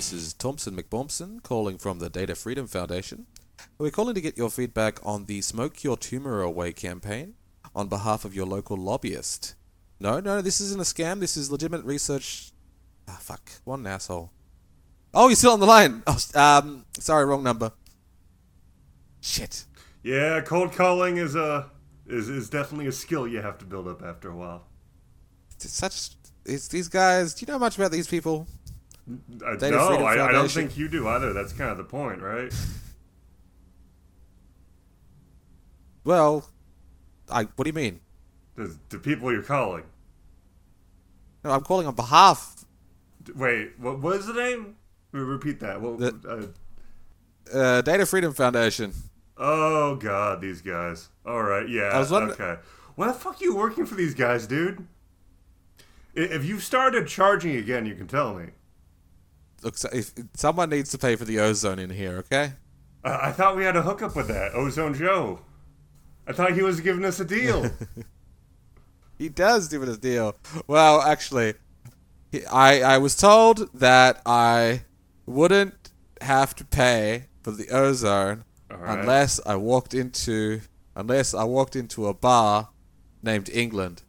This is Thompson McBompson calling from the Data Freedom Foundation. We're calling to get your feedback on the Smoke Your Tumor Away campaign on behalf of your local lobbyist. No, no, this isn't a scam. This is legitimate research. Ah, fuck. One asshole. Oh, you're still on the line. Oh, um, sorry, wrong number. Shit. Yeah, cold calling is a is is definitely a skill you have to build up after a while. It's such. It's these guys. Do you know much about these people? Uh, no, I, I don't think you do either. That's kind of the point, right? Well, I. What do you mean? The, the people you're calling. No, I'm calling on behalf. Wait, what was the name? Repeat that. What, The- uh, Uh, Data Freedom Foundation. oh God, these guys. All right, yeah. I was okay. Why the fuck are you working for these guys, dude? If you started charging again, you can tell me. Look, so if someone needs to pay for the ozone in here, okay? Uh, I thought we had a hookup with that Ozone Joe. I thought he was giving us a deal. He does give it a deal. Well, actually, he, I I was told that I wouldn't have to pay for the ozone right. unless I walked into unless I walked into a bar named England.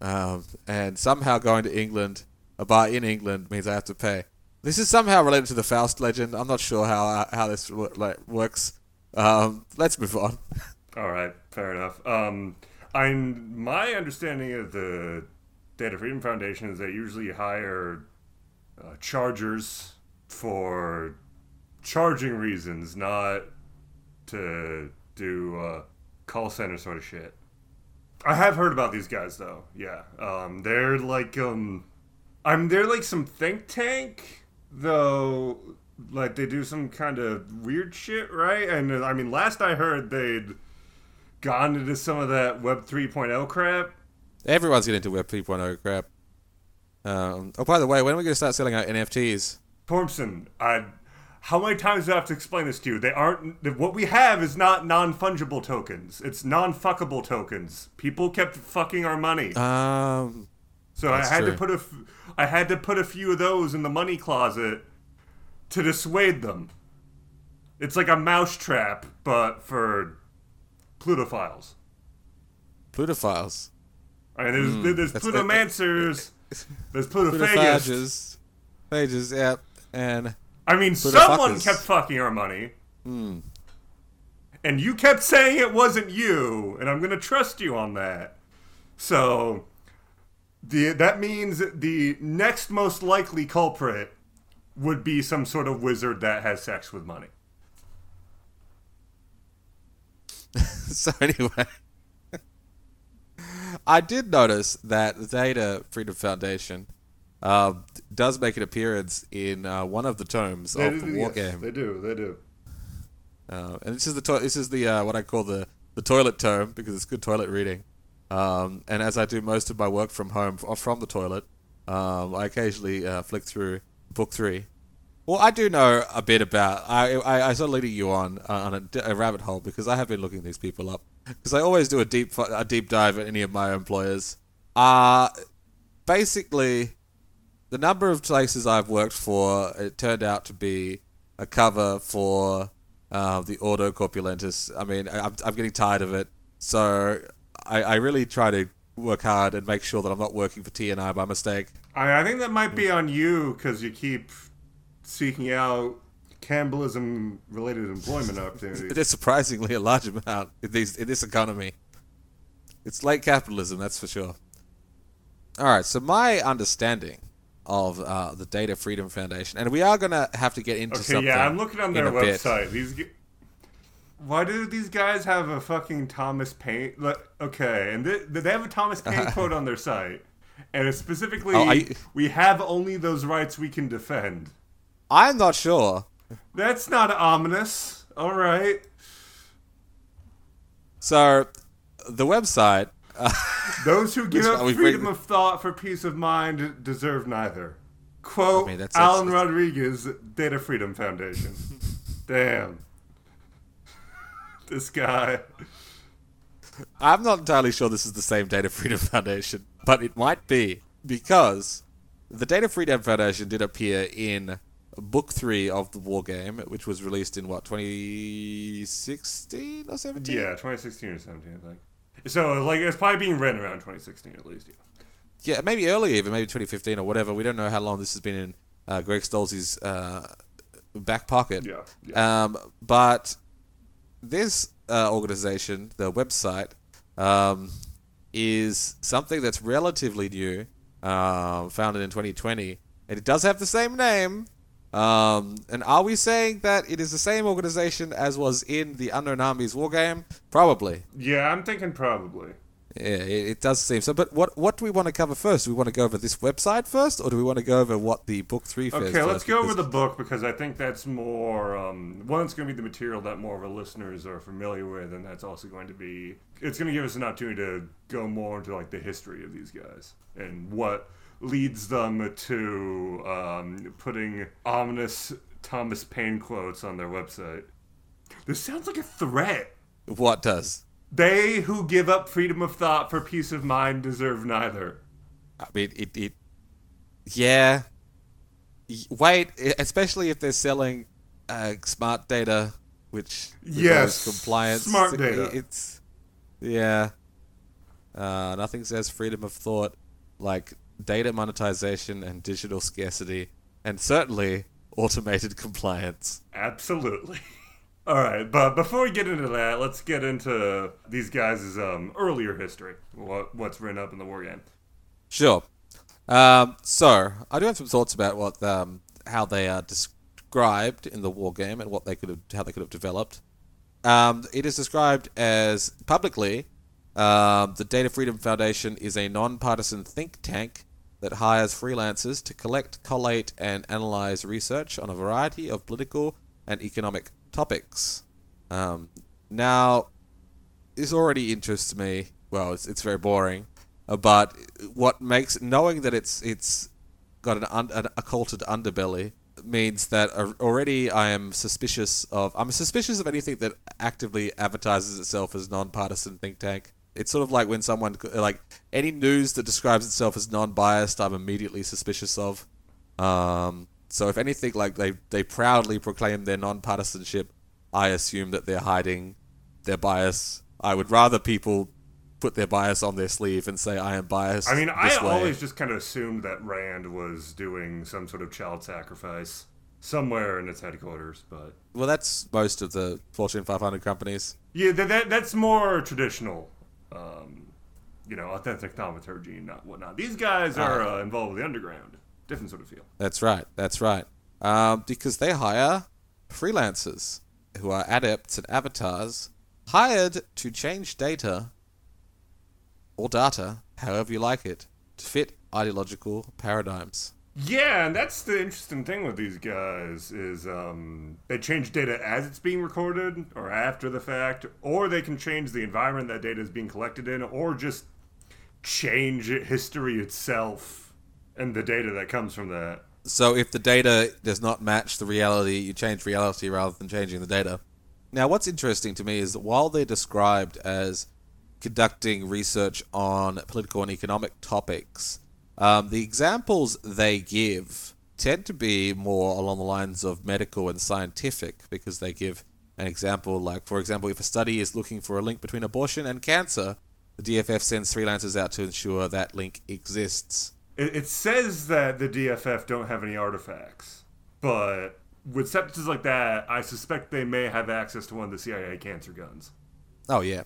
Um, and somehow going to England, a bar in England means I have to pay. This is somehow related to the Faust legend. I'm not sure how how this like works. Um, let's move on. All right, fair enough. Um, I'm my understanding of the Data Freedom Foundation is they usually hire uh, chargers for charging reasons, not to do uh, call center sort of shit. I have heard about these guys though. Yeah, um, they're like um, I'm they're like some think tank though. Like they do some kind of weird shit, right? And uh, I mean, last I heard, they'd gone into some of that Web 3.0 crap. Everyone's getting into Web 3.0 crap. Um, oh, by the way, when are we going to start selling out NFTs? Thompson, I, how many times do I have to explain this to you? They aren't. What we have is not non fungible tokens. It's non fuckable tokens. People kept fucking our money, Um, so I that's had to put a, f- I had to put a few of those in the money closet to dissuade them. It's like a mousetrap, but for plutophiles. Plutophiles. I mean, there's, there's Hmm, plutomancers, there's plutophagists. Plutophages. Phages, yeah. And I mean, someone kept fucking our money. And you kept saying it wasn't you, and I'm going to trust you on that. So, the that means the next most likely culprit would be some sort of wizard that has sex with money. so anyway. I did notice that the Data Freedom Foundation um, does make an appearance in uh, one of the tomes of the war game. they do, they do. Uh, and this is the to- this is the uh, what I call the the toilet tome because it's good toilet reading. Um, and as I do most of my work from home or from the toilet, um, I occasionally uh, flick through book three. Well, I do know a bit about. I I, I sort of leading you on uh, on a rabbit hole because I have been looking these people up because I always do a deep a deep dive at any of my employers. Uh basically, the number of places I've worked for, it turned out to be a cover for uh, the Auto Corpulentus. I mean, I'm, I'm getting tired of it. So I, I really try to work hard and make sure that I'm not working for TNI by mistake. I, I think that might be on you because you keep seeking out cannibalism related employment opportunities. It is surprisingly a large amount in, these, in this economy. It's late capitalism, that's for sure. All right, so my understanding of uh, the Data Freedom Foundation, and we are going to have to get into Okay, something. yeah, I'm looking on their a bit. website. These, why do these guys have a fucking Thomas Paine? Okay, and they, they have a Thomas Paine quote on their site, and it's specifically, Oh, you- "We have only those rights we can defend." I'm not sure. That's not ominous. All right, So, the website. Uh, those who give up freedom of thought for peace of mind deserve neither. Quote: I mean, that's- Alan that's- Rodriguez, Data Freedom Foundation. Damn, this guy. I'm not entirely sure this is the same Data Freedom Foundation, but it might be because the Data Freedom Foundation did appear in book three of the war game, which was released in what 2016 or 17? Yeah, 2016 or 17, I think. So like it's probably being written around 2016 at least. Yeah. Yeah, maybe earlier, even maybe 2015 or whatever. We don't know how long this has been in uh, Greg Stolze's uh, back pocket. Yeah. yeah. Um, but this uh, organization, the website, um, is something that's relatively new, um, founded in 2020, and it does have the same name. Um, and are we saying that it is the same organization as was in the Unknown Armies war game? Probably. yeah, I'm thinking probably. Yeah, it, does seem so. But what what do we want to cover first? Do we want to go over this website first, or do we want to go over what the book three? Okay, let's go over the book because I think that's more um, one. It's going to be the material that more of our listeners are familiar with, and that's also going to be. It's going to give us an opportunity to go more into like the history of these guys and what leads them to um, putting ominous Thomas Paine quotes on their website. This sounds like a threat. what does. They who give up freedom of thought for peace of mind deserve neither. I mean, it, it yeah. Wait, especially if they're selling uh, smart data, which Yes, compliance. smart it- data. It's yeah. Uh, nothing says freedom of thought like data monetization and digital scarcity, and certainly automated compliance. Absolutely. All right, but before we get into that, let's get into these guys' um, earlier history. What what's written up in the war game? Sure. Um, so I do have some thoughts about what um, how they are described in the war game and what they could have how they could have developed. Um, it is described as publicly um, the Data Freedom Foundation is a nonpartisan think tank that hires freelancers to collect, collate, and analyze research on a variety of political and economic topics. Um, now, this already interests me. Well, it's, it's very boring, uh, but what makes knowing that it's it's got an, un, an occulted underbelly means that already I am suspicious of I'm suspicious of anything that actively advertises itself as nonpartisan think tank. It's sort of like when someone like any news that describes itself as non-biased, I'm immediately suspicious of. Um, so if anything, like they they proudly proclaim their non-partisanship, I assume that they're hiding their bias. I would rather people put their bias on their sleeve and say I am biased. I mean, I way." always just kind of assumed that Rand was doing some sort of child sacrifice somewhere in its headquarters, but well, that's most of the Fortune 500 companies. yeah, that, that that's more traditional. Um, you know, authentic thaumaturgy and not whatnot. These guys are uh, involved with the underground. Different sort of feel. That's right. That's right. Um, because they hire freelancers who are adepts and avatars hired to change data or data, however you like it, to fit ideological paradigms. Yeah, and that's the interesting thing with these guys is um, they change data as it's being recorded or after the fact, or they can change the environment that data is being collected in, or just change history itself and the data that comes from that. So if the data does not match the reality, you change reality rather than changing the data. Now, what's interesting to me is that while they're described as conducting research on political and economic topics, um, the examples they give tend to be more along the lines of medical and scientific because they give an example like, for example, if a study is looking for a link between abortion and cancer, the DFF sends freelancers out to ensure that link exists. It, it says that the DFF don't have any artifacts, but with sentences like that, I suspect they may have access to one of the CIA cancer guns. Oh yeah.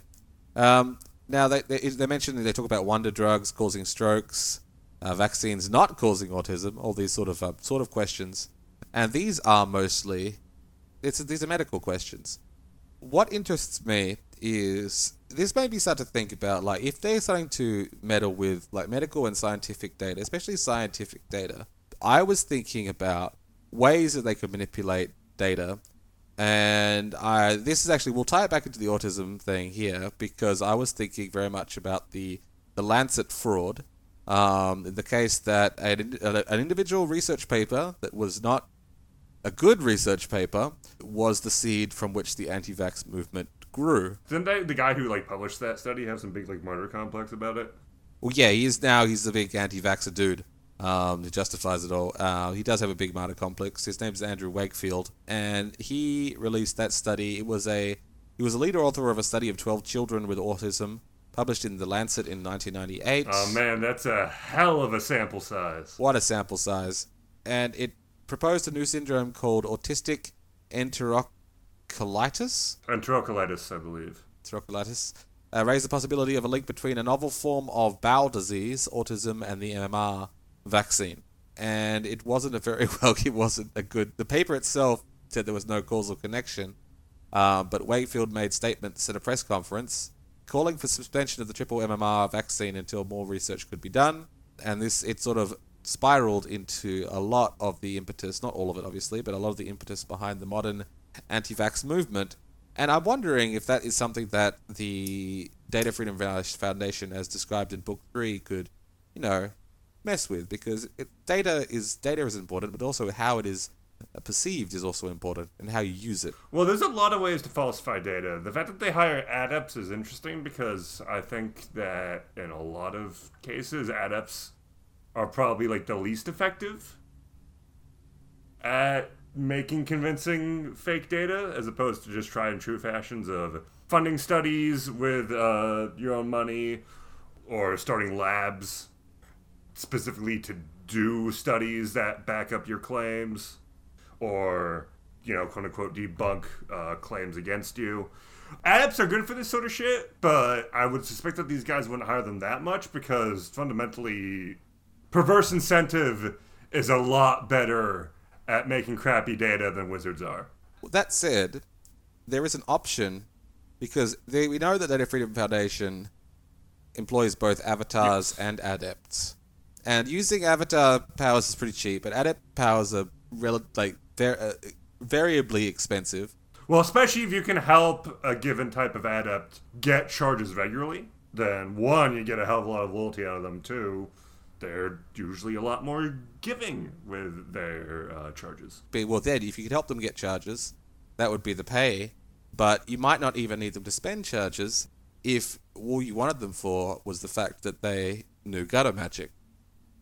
Um, now they, they they mentioned they talk about wonder drugs causing strokes, uh, vaccines not causing autism, all these sort of uh, sort of questions, and these are mostly it's these are medical questions. What interests me is this made me start to think about like if they're starting to meddle with like medical and scientific data, especially scientific data. I was thinking about ways that they could manipulate data and I this is actually we'll tie it back into the autism thing here because I was thinking very much about the the Lancet fraud. Um, in the case that an, an individual research paper that was not a good research paper was the seed from which the anti-vax movement grew. Didn't they, the guy who like published that study have some big like martyr complex about it? Well, yeah, he is now he's the big anti-vaxxer dude. um, it justifies it all. Uh, he does have a big martyr complex. His name's Andrew Wakefield, and he released that study. It was a he was a leader author of a study of 12 children with autism, published in the Lancet in 1998. Oh man, that's a hell of a sample size. What a sample size! And it proposed a new syndrome called autistic enterocolitis. Enterocolitis, I believe. Enterocolitis. Uh, raised the possibility of a link between a novel form of bowel disease, autism, and the MMR vaccine. And it wasn't a very well, it wasn't a good. The paper itself said there was no causal connection, uh, but Wakefield made statements at a press conference calling for suspension of the triple MMR vaccine until more research could be done. And this, it sort of spiraled into a lot of the impetus, not all of it obviously, but a lot of the impetus behind the modern anti vax movement. And I'm wondering if that is something that the Data Freedom Foundation, as described in Book 3, could, you know, mess with because it, data is data is important, but also how it is perceived is also important and how you use it. Well, there's a lot of ways to falsify data. The fact that they hire adepts is interesting because I think that in a lot of cases, adepts are probably like the least effective at making convincing fake data as opposed to just tried and true fashions of funding studies with uh, your own money or starting labs specifically to do studies that back up your claims or you know quote unquote debunk uh, claims against you. Apps are good for this sort of shit but i would suspect that these guys wouldn't hire them that much because fundamentally perverse incentive is a lot better at making crappy data than wizards are that said there is an option because they, we know that data freedom foundation employs both avatars yes. and adepts and using avatar powers is pretty cheap, but adept powers are rel- like they're uh, variably expensive. Well, especially if you can help a given type of adept get charges regularly, then one, you get a hell of a lot of loyalty out of them. Two, they're usually a lot more giving with their uh, charges. Well, then, if you could help them get charges, that would be the pay. But you might not even need them to spend charges if all you wanted them for was the fact that they knew gutter magic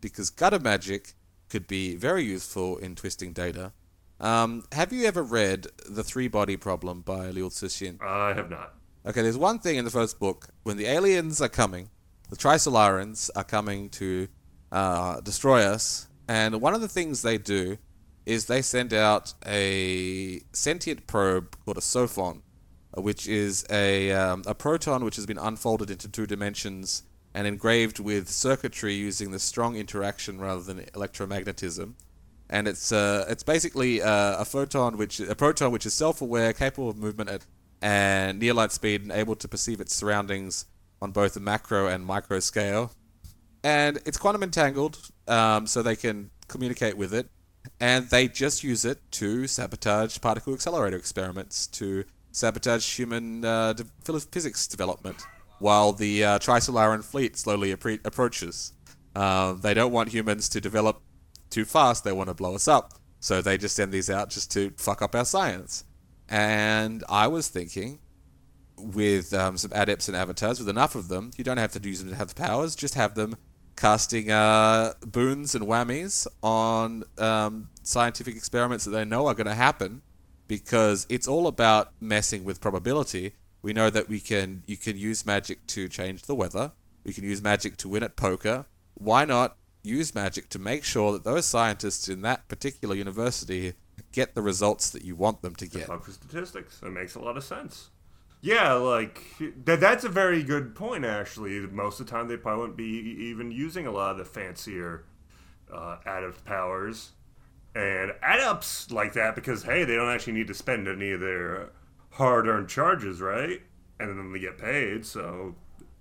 because gutter magic could be very useful in twisting data. Um, have you ever read The Three Body Problem by Liu Cixin? I have not. Okay, there's one thing in the first book. When the aliens are coming, the Trisolarans are coming to uh, destroy us, and one of the things they do is they send out a sentient probe called a Sophon, which is a, um, a proton which has been unfolded into two dimensions and engraved with circuitry using the strong interaction rather than electromagnetism. And it's uh, it's basically uh, a photon which a proton which is self-aware, capable of movement at and near light speed, and able to perceive its surroundings on both the macro and micro scale. And it's quantum entangled, um, so they can communicate with it. And they just use it to sabotage particle accelerator experiments, to sabotage human uh, de- physics development while the uh, Trisolaran fleet slowly approaches. Uh, they don't want humans to develop too fast, they want to blow us up. So they just send these out just to fuck up our science. And I was thinking, with um, some adepts and avatars, with enough of them, you don't have to use them to have the powers, just have them casting uh, boons and whammies on um, scientific experiments that they know are going to happen because it's all about messing with probability we know that we can you can use magic to change the weather. We can use magic to win at poker. Why not use magic to make sure that those scientists in that particular university get the results that you want them to get? Statistics, it makes a lot of sense. Yeah, like that. That's a very good point. Actually, most of the time they probably wouldn't be even using a lot of the fancier uh, adept powers, and adepts like that because hey, they don't actually need to spend any of their hard earned charges, right? And then they get paid, so.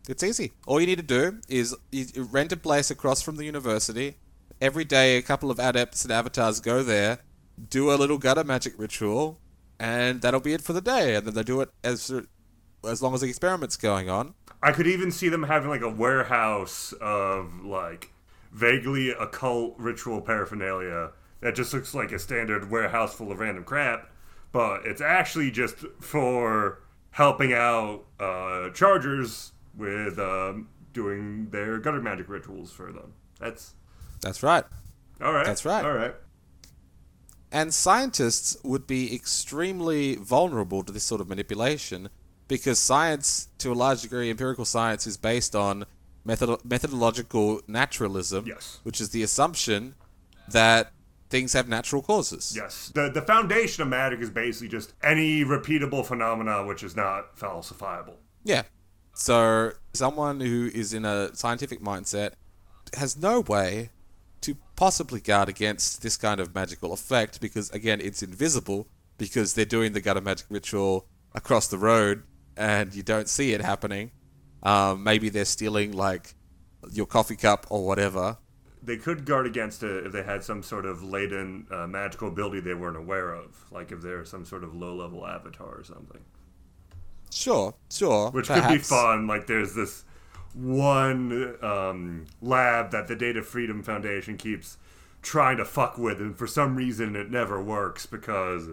It's easy. All you need to do is rent a place across from the university. Every day, a couple of adepts and avatars go there, do a little gutter magic ritual, and that'll be it for the day. And then they do it as as long as the experiment's going on. I could even see them having like a warehouse of like vaguely occult ritual paraphernalia that just looks like a standard warehouse full of random crap but it's actually just for helping out uh, Chargers with um, doing their gutter magic rituals for them. That's That's right. All right. That's right. All right. And scientists would be extremely vulnerable to this sort of manipulation because science, to a large degree, empirical science is based on method- methodological naturalism, Yes. which is the assumption that things have natural causes. Yes. The the foundation of magic is basically just any repeatable phenomena which is not falsifiable. Yeah. So someone who is in a scientific mindset has no way to possibly guard against this kind of magical effect because again it's invisible because they're doing the gutter magic ritual across the road and you don't see it happening. Um, maybe they're stealing like your coffee cup or whatever. They could guard against it if they had some sort of latent uh, magical ability they weren't aware of, like if they're some sort of low level avatar or something. Sure, sure. Which could be fun. Like there's this one um, lab that the Data Freedom Foundation keeps trying to fuck with, and for some reason it never works because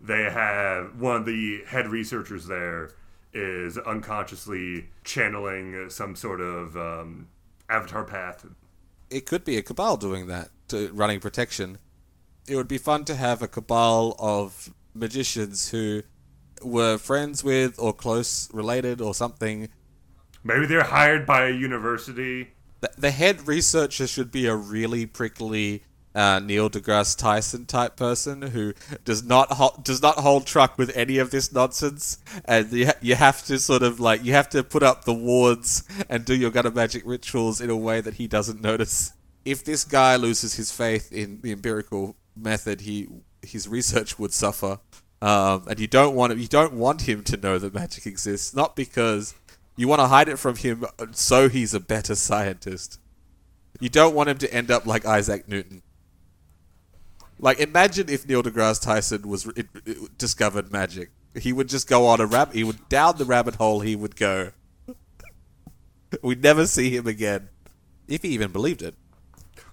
they have one of the head researchers there is unconsciously channeling some sort of um, avatar path. it could be a cabal doing that to running protection. It would be fun to have a cabal of magicians who were friends with or close related or something. Maybe they're hired by a university. The, the head researcher should be a really prickly uh, Neil deGrasse Tyson type person who does not ho- does not hold truck with any of this nonsense, and you ha- you have to sort of like you have to put up the wards and do your gutter magic rituals in a way that he doesn't notice. If this guy loses his faith in the empirical method, he his research would suffer, um, and you don't want you don't want him to know that magic exists, not because you want to hide it from him so he's a better scientist. You don't want him to end up like Isaac Newton. Like, imagine if Neil deGrasse Tyson was it, it, discovered magic. He would just go on a rabbit. He would down the rabbit hole. He would go. We'd never see him again, if he even believed it.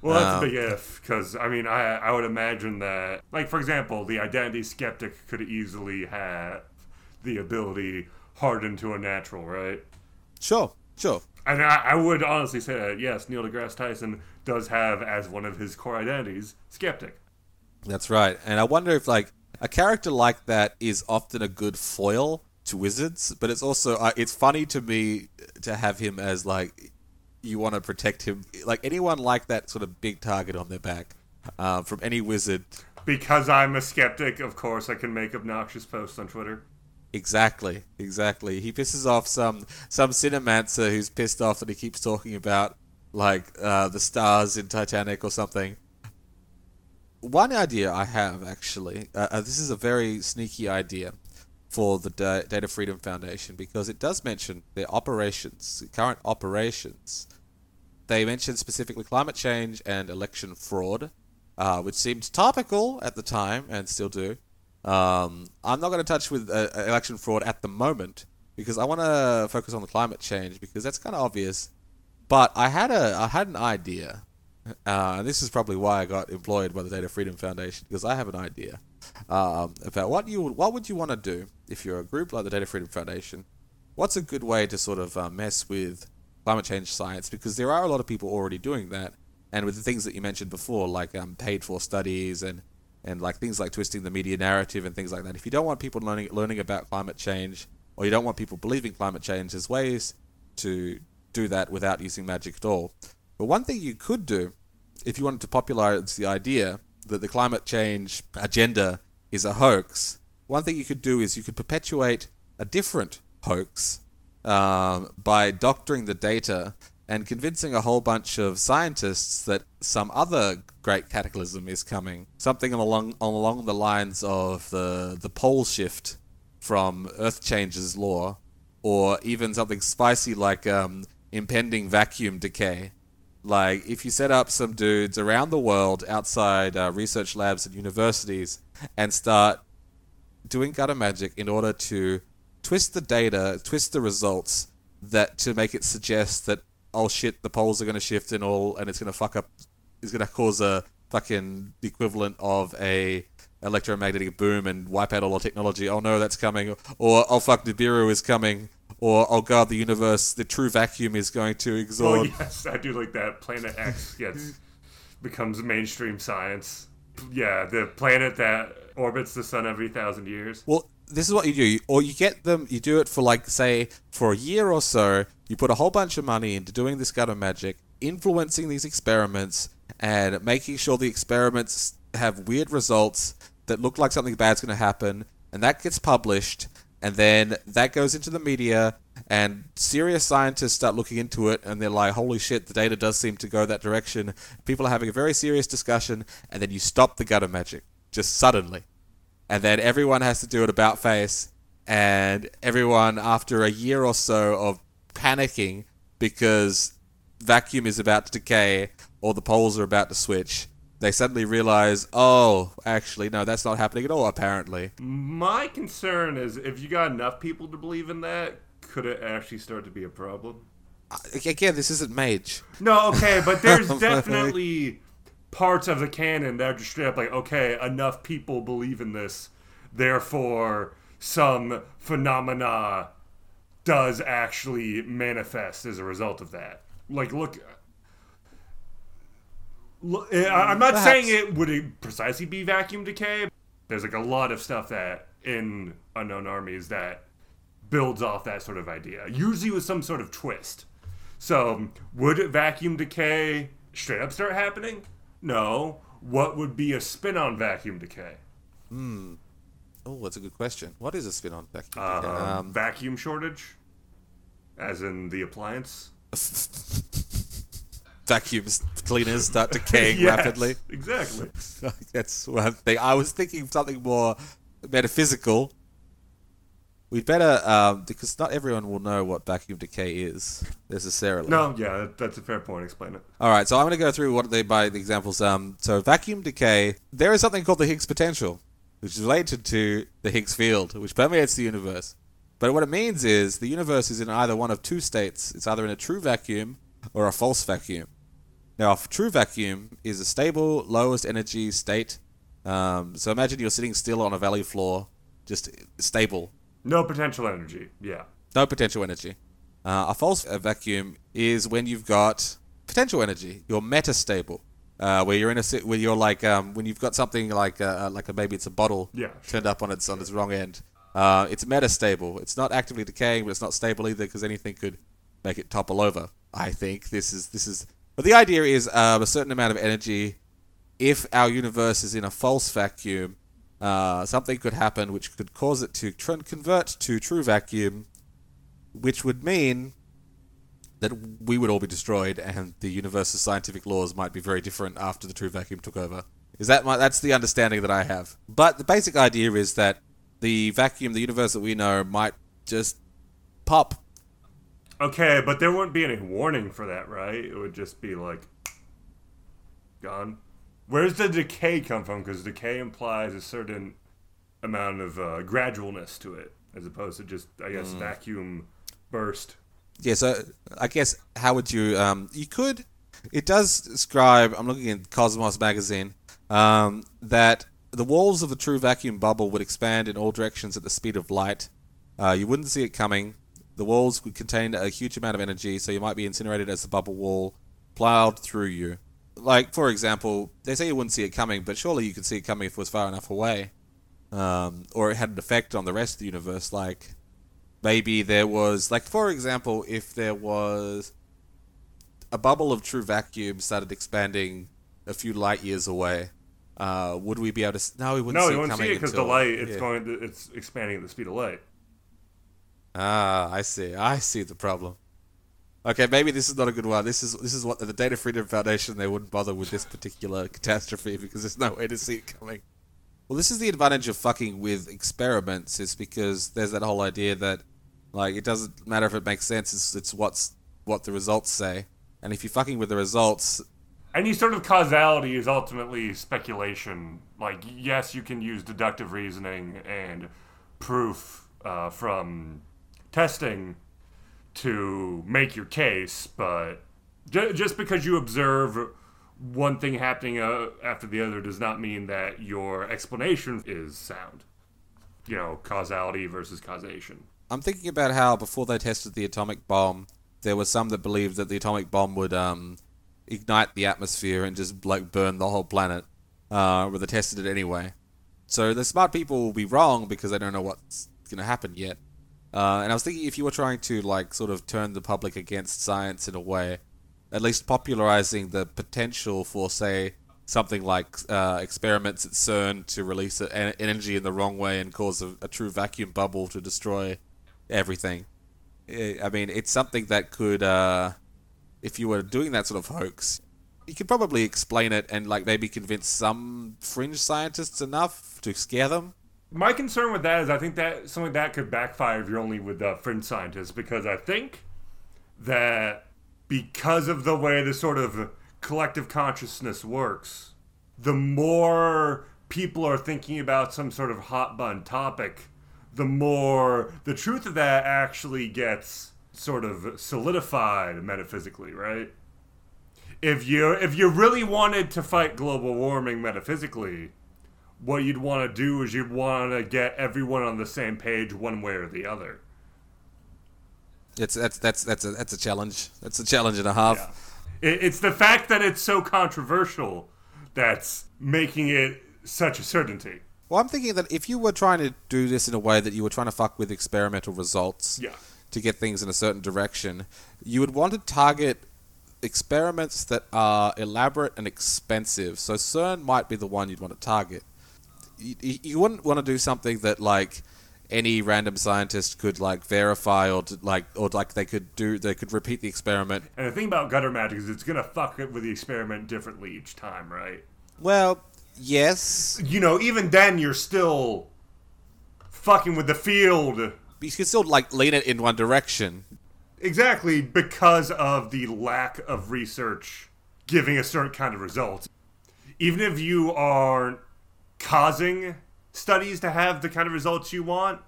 Well, that's Um, a big if, because I mean, I I would imagine that, like for example, the identity skeptic could easily have the ability hardened to a natural, right? Sure, sure. And I, I would honestly say that yes, Neil deGrasse Tyson does have as one of his core identities skeptic. That's right. And I wonder if like a character like that is often a good foil to wizards, but it's also uh, it's funny to me to have him as like you want to protect him, like anyone like that sort of big target on their back uh, from any wizard. Because I'm a skeptic, of course, I can make obnoxious posts on Twitter. Exactly, exactly. He pisses off some some cinemancer who's pissed off that he keeps talking about like uh, the stars in Titanic or something. One idea I have actually, uh, uh, this is a very sneaky idea for the Da- Data Freedom Foundation because it does mention their operations, current operations. They mention specifically climate change and election fraud, uh, which seemed topical at the time and still do. Um, I'm not going to touch with uh, election fraud at the moment because I want to focus on the climate change because that's kind of obvious. But I had a I had an idea, uh, and this is probably why I got employed by the Data Freedom Foundation because I have an idea um, about what you what would you want to do if you're a group like the Data Freedom Foundation. What's a good way to sort of uh, mess with climate change science? Because there are a lot of people already doing that, and with the things that you mentioned before, like um, paid for studies and and like things like twisting the media narrative and things like that. If you don't want people learning learning about climate change, or you don't want people believing climate change, there's ways to do that without using magic at all. But one thing you could do, if you wanted to popularize the idea that the climate change agenda is a hoax, one thing you could do is you could perpetuate a different hoax um, by doctoring the data and convincing a whole bunch of scientists that some other great cataclysm is coming. Something along along the lines of the the pole shift from Earth changes law, or even something spicy like um, impending vacuum decay. Like if you set up some dudes around the world outside uh, research labs and universities and start doing gutter magic in order to twist the data, twist the results that to make it suggest that oh shit, the poles are going to shift and all, and it's going to fuck up, it's going to cause a fucking equivalent of a electromagnetic boom and wipe out all our technology. Oh no, that's coming. Or oh fuck, Nibiru is coming. Or oh god, the universe, the true vacuum is going to Oh yes, I do like that. Planet X gets becomes mainstream science. Yeah, the planet that orbits the sun every thousand years. Well, this is what you do, or you get them. You do it for like say for a year or so. You put a whole bunch of money into doing this kind of magic, influencing these experiments, and making sure the experiments have weird results that look like something bad's going to happen, and that gets published, and then that goes into the media, and serious scientists start looking into it, and they're like, "Holy shit, the data does seem to go that direction." People are having a very serious discussion, and then you stop the gutter magic just suddenly, and then everyone has to do it about face, and everyone after a year or so of panicking because vacuum is about to decay or the poles are about to switch they suddenly realize, oh, actually, no, that's not happening at all, apparently. My concern is if you got enough people to believe in that, could it actually start to be a problem? Again, this isn't Mage. No, okay, but there's definitely parts of the canon that are just straight up like, okay, enough people believe in this, therefore, some phenomena does actually manifest as a result of that. Like, look, I'm not Perhaps. saying it would precisely be vacuum decay. There's like a lot of stuff that in Unknown Armies that builds off that sort of idea, usually with some sort of twist. So, would vacuum decay straight up start happening? No. What would be a spin on vacuum decay? Hmm. Oh, that's a good question. What is a spin on vacuum uh, decay? Um, vacuum shortage, as in the appliance. vacuum cleaners start decaying yes, rapidly. Exactly. That's one thing. I was thinking something more metaphysical. We'd better, um, because not everyone will know what vacuum decay is necessarily. No, yeah, that's a fair point. Explain it. All right, so I'm going to go through what they by the examples. Um, so vacuum decay, there is something called the Higgs potential, which is related to the Higgs field, which permeates the universe. But what it means is the universe is in either one of two states. It's either in a true vacuum or a false vacuum. Now, a true vacuum is a stable, lowest energy state. Um, so imagine you're sitting still on a valley floor, just stable. No potential energy. Yeah. No potential energy. Uh, a false vacuum is when you've got potential energy. You're metastable, uh, where you're in a where you're like um, when you've got something like uh, like a, maybe it's a bottle yeah, turned up on its on its wrong end. Uh, it's metastable. It's not actively decaying, but it's not stable either because anything could make it topple over. I think this is this is but the idea is um, a certain amount of energy. If our universe is in a false vacuum, uh, something could happen which could cause it to tr- convert to true vacuum, which would mean that we would all be destroyed and the universe's scientific laws might be very different after the true vacuum took over. Is that my, that's the understanding that I have. But the basic idea is that the vacuum, the universe that we know, might just pop Okay, but there wouldn't be any warning for that, right? It would just be like gone. Where's the decay come from? Because decay implies a certain amount of uh, gradualness to it, as opposed to just, I guess, mm. vacuum burst. Yeah. So I guess how would you? Um, you could. It does describe. I'm looking at Cosmos magazine. Um, that the walls of the true vacuum bubble would expand in all directions at the speed of light. Uh, you wouldn't see it coming. The walls would contain a huge amount of energy, so you might be incinerated as the bubble wall plowed through you. Like, for example, they say you wouldn't see it coming, but surely you could see it coming if it was far enough away. Um, or it had an effect on the rest of the universe. Like, maybe there was, like, for example, if there was a bubble of true vacuum started expanding a few light years away, uh, would we be able to? No, we wouldn't. No, see we wouldn't see it because the light it's yeah. going, to, it's expanding at the speed of light. Ah, I see. I see the problem. Okay, maybe this is not a good one. This is this is what the Data Freedom Foundation they wouldn't bother with this particular catastrophe because there's no way to see it coming. Well, this is the advantage of fucking with experiments is because there's that whole idea that like it doesn't matter if it makes sense. It's it's what's what the results say, and if you're fucking with the results, any sort of causality is ultimately speculation. Like yes, you can use deductive reasoning and proof uh, from testing to make your case, but j- just because you observe one thing happening uh, after the other does not mean that your explanation is sound. You know, causality versus causation. I'm thinking about how before they tested the atomic bomb, there were some that believed that the atomic bomb would um, ignite the atmosphere and just like burn the whole planet. Uh, but they tested it anyway. So the smart people will be wrong because they don't know what's going to happen yet. Uh, and I was thinking if you were trying to like sort of turn the public against science in a way, at least popularizing the potential for say something like uh, experiments at CERN to release energy in the wrong way and cause a, a true vacuum bubble to destroy everything. I I mean, it's something that could, uh, if you were doing that sort of hoax, you could probably explain it and like maybe convince some fringe scientists enough to scare them. My concern with that is I think that something like that could backfire if you're only with uh, fringe scientists because I think that because of the way the sort of collective consciousness works, the more people are thinking about some sort of hot button topic, the more the truth of that actually gets sort of solidified metaphysically, right? If you if you really wanted to fight global warming metaphysically, what you'd want to do is you'd want to get everyone on the same page one way or the other. It's that's that's that's a that's a challenge. That's a challenge and a half. It, it's the fact that it's so controversial that's making it such a certainty. Well, I'm thinking that if you were trying to do this in a way that you were trying to fuck with experimental results Yeah. to get things in a certain direction, you would want to target experiments that are elaborate and expensive. So CERN might be the one you'd want to target. You, you wouldn't want to do something that like any random scientist could like verify or to, like or like they could do they could repeat the experiment. And the thing about gutter magic is it's gonna fuck it with the experiment differently each time, right? Well, yes, You know, even then you're still fucking with the field. but you can still like lean it in one direction. Exactly because of the lack of research giving a certain kind of result. Even if you aren't causing studies to have the kind of results you want,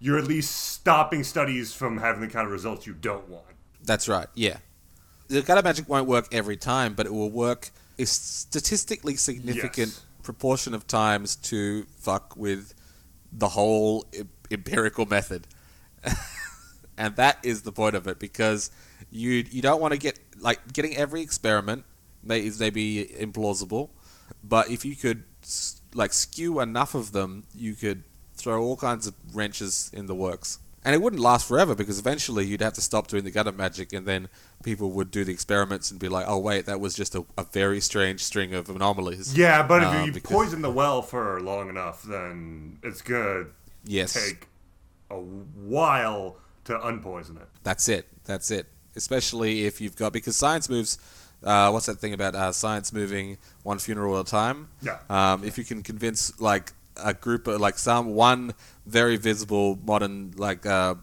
you're at least stopping studies from having the kind of results you don't want. That's right. Yeah. The gutter magic won't work every time, but it will work a statistically significant Yes. proportion of times to fuck with the whole em- empirical method. and that is the point of it because you you don't want to get like getting every experiment may is maybe implausible, but if you could like skew enough of them, you could throw all kinds of wrenches in the works. And it wouldn't last forever because eventually you'd have to stop doing the gutter magic, and then people would do the experiments and be like, "Oh wait, that was just a, a very strange string of anomalies." Yeah, but Uh, if you because- poison the well for long enough, then it's gonna Yes, take a while to unpoison it. That's it. That's it. Especially if you've got because science moves. Uh, what's that thing about uh, science moving one funeral at a time? Yeah. Um, if you can convince like a group of like some one very visible modern like uh,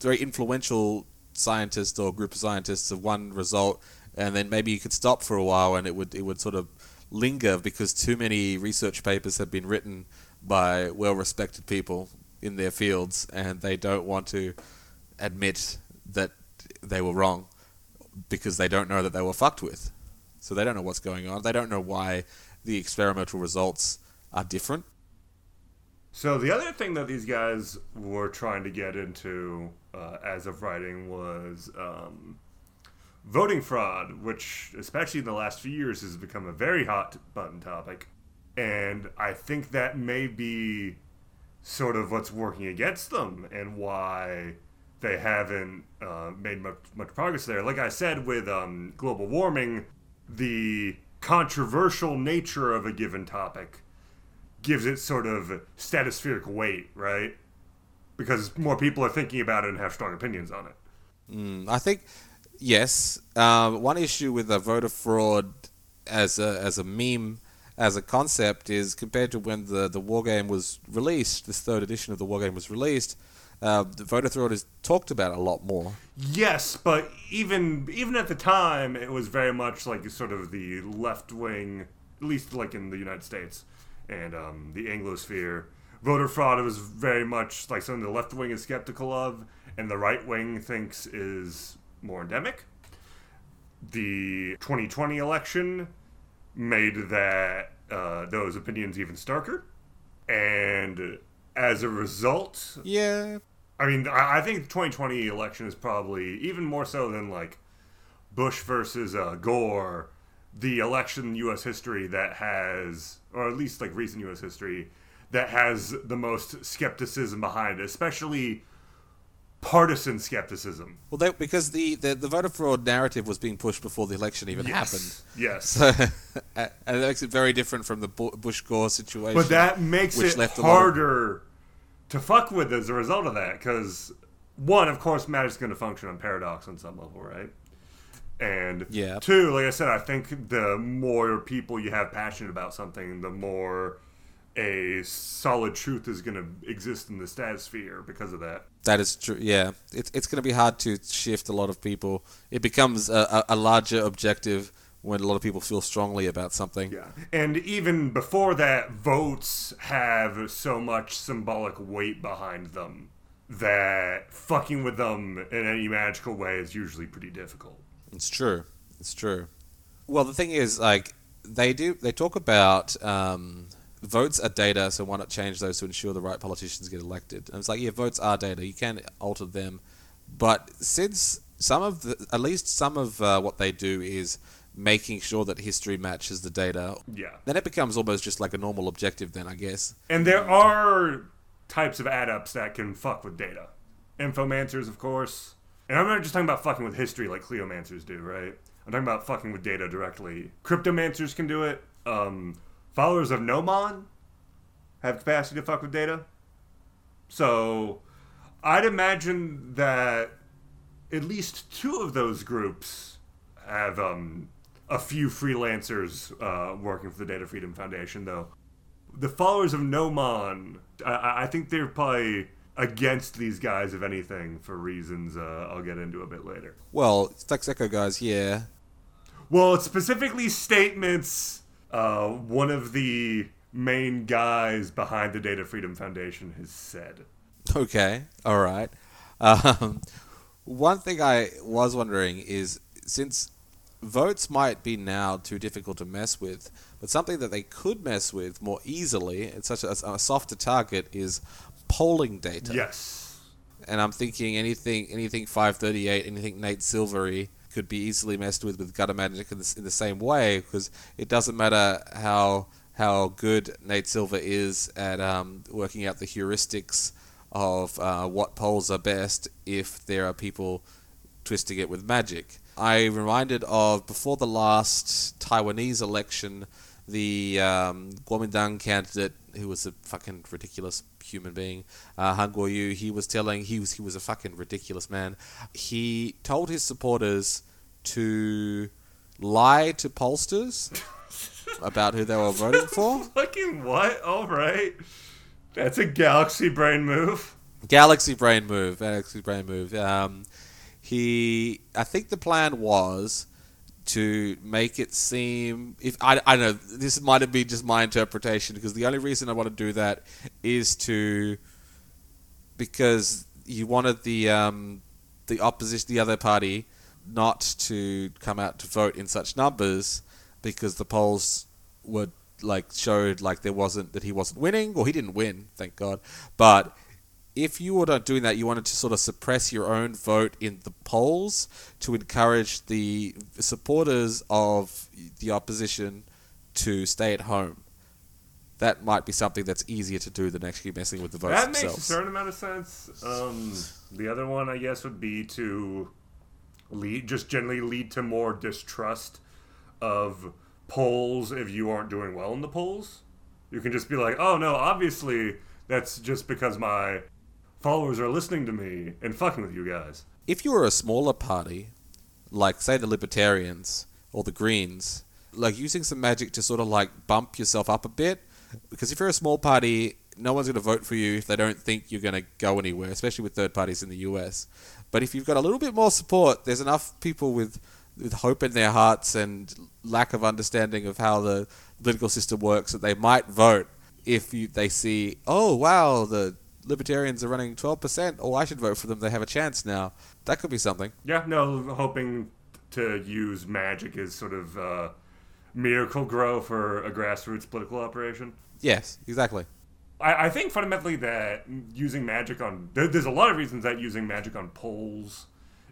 very influential scientist or group of scientists of one result, and then maybe you could stop for a while and it would it would sort of linger because too many research papers have been written by well respected people in their fields and they don't want to admit that they were wrong because they don't know that they were fucked with. So they don't know what's going on. They don't know why the experimental results are different. So the other thing that these guys were trying to get into uh, as of writing was um, voting fraud, which, especially in the last few years, has become a very hot button topic. And I think that may be sort of what's working against them and why they haven't uh, made much, much progress there. Like I said, with um, global warming, the controversial nature of a given topic gives it sort of stratospheric weight, right? Because more people are thinking about it and have strong opinions on it. Mm, I think yes. Um, one issue with the voter fraud as a as a meme as a concept is compared to when the the war game was released. This third edition of the war game was released. Uh, the voter fraud is talked about a lot more. Yes, but even even at the time, it was very much like sort of the left wing, at least like in the United States and um, the Anglosphere. Voter fraud was very much like something the left wing is skeptical of, and the right wing thinks is more endemic. The 2020 election made that uh, those opinions even starker, and as a result, Yeah, I mean, I, I think the 2020 election is probably even more so than like Bush versus uh, Gore, the election in U.S. history that has, or at least like recent U.S. history, that has the most skepticism behind it, especially partisan skepticism. Well, they, because the, the the voter fraud narrative was being pushed before the election even happened Yes. Yes. and it makes it very different from the Bush Gore situation. But that makes which it left a lot of- harder to fuck with as a result of that, because one, of course, Magic's going to function on Paradox on some level, right? And Yeah. two, like I said, I think the more people you have passionate about something, the more a solid truth is going to exist in the stratosphere because of that. That is true. Yeah, it's it's going to be hard to shift a lot of people. It becomes a, a, a larger objective when a lot of people feel strongly about something. Yeah. And even before that, votes have so much symbolic weight behind them that fucking with them in any magical way is usually pretty difficult. It's true. It's true. Well, the thing is, like, they do. They talk about um, votes are data, so why not change those to ensure the right politicians get elected? And it's like, yeah, votes are data. You can alter them, but since some of the, at least some of uh, what they do is making sure that history matches the data. Yeah. Then it becomes almost just like a normal objective. Then I guess. And there are types of adepts that can fuck with data. Infomancers, of course. And I'm not just talking about fucking with history like Cliomancers do, right? I'm talking about fucking with data directly. Cryptomancers can do it. Um, followers of Nomon have capacity to fuck with data. So I'd imagine that at least two of those groups have um, a few freelancers uh, working for the Data Freedom Foundation, though. The followers of Nomon, I, I think they're probably against these guys, if anything, for reasons uh, I'll get into a bit later. Well, Flex Echo guys, yeah. Well, it's specifically statements uh, one of the main guys behind the Data Freedom Foundation has said. Okay, all right. Um, one thing I was wondering is since votes might be now too difficult to mess with, but something that they could mess with more easily, it's such a, a softer target, is polling data. Yes. And I'm thinking anything, anything 538, anything Nate Silvery could be easily messed with with gutter magic in the, in the same way because it doesn't matter how how good Nate Silver is at um, working out the heuristics of uh, what polls are best if there are people twisting it with magic. I reminded of before the last Taiwanese election, the um, Kuomintang candidate who was a fucking ridiculous human being, uh, Han Guoyu, he was telling he was he was a fucking ridiculous man. He told his supporters to lie to pollsters about who they were voting for. Fucking what? All right. That's a galaxy brain move. Galaxy brain move. Galaxy brain move. Um, he, I think the plan was to make it seem if I, I know this might have been just my interpretation because the only reason I want to do that is to because you wanted the um, the opposition the other party not to come out to vote in such numbers because the polls were like showed like there wasn't that he wasn't winning. Or he didn't win thank god. But if you were not doing that, you wanted to sort of suppress your own vote in the polls to encourage the supporters of the opposition to stay at home. That might be something that's easier to do than actually messing with the votes That makes a certain amount of sense. Um, the other one, I guess, would be to lead, just generally lead to more distrust of polls if you aren't doing well in the polls. You can just be like, oh no, obviously that's just because my followers are listening to me and fucking with you guys. if you were a smaller party, like say the Libertarians or the Greens, like using some magic to sort of like bump yourself up a bit, because if you're a small party, no one's going to vote for you if they don't think you're going to go anywhere, especially with third parties in the US. But if you've got a little bit more support, there's enough people with with hope in their hearts and lack of understanding of how the political system works that they might vote if you, they see, oh wow, the libertarians are running 12%, oh I should vote for them, they have a chance now. That could be something. Yeah, no, hoping to use magic as sort of uh, Miracle-Gro for a grassroots political operation. Yes, exactly. I, I think fundamentally that using magic on there, there's a lot of reasons that using magic on polls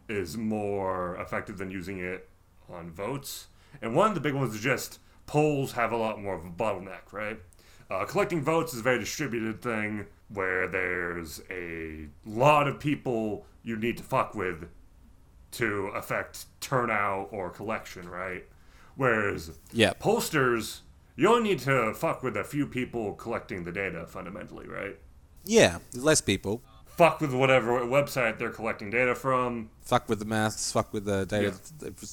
is more effective than using it on votes. And one of the big ones is just polls have a lot more of a bottleneck, right? Uh, collecting votes is a very distributed thing where there's a lot of people you need to fuck with to affect turnout or collection, right? Whereas Yeah. pollsters, you only need to fuck with a few people collecting the data fundamentally, right? Yeah, less people. Fuck with whatever website they're collecting data from. Fuck with the maths, fuck with the data.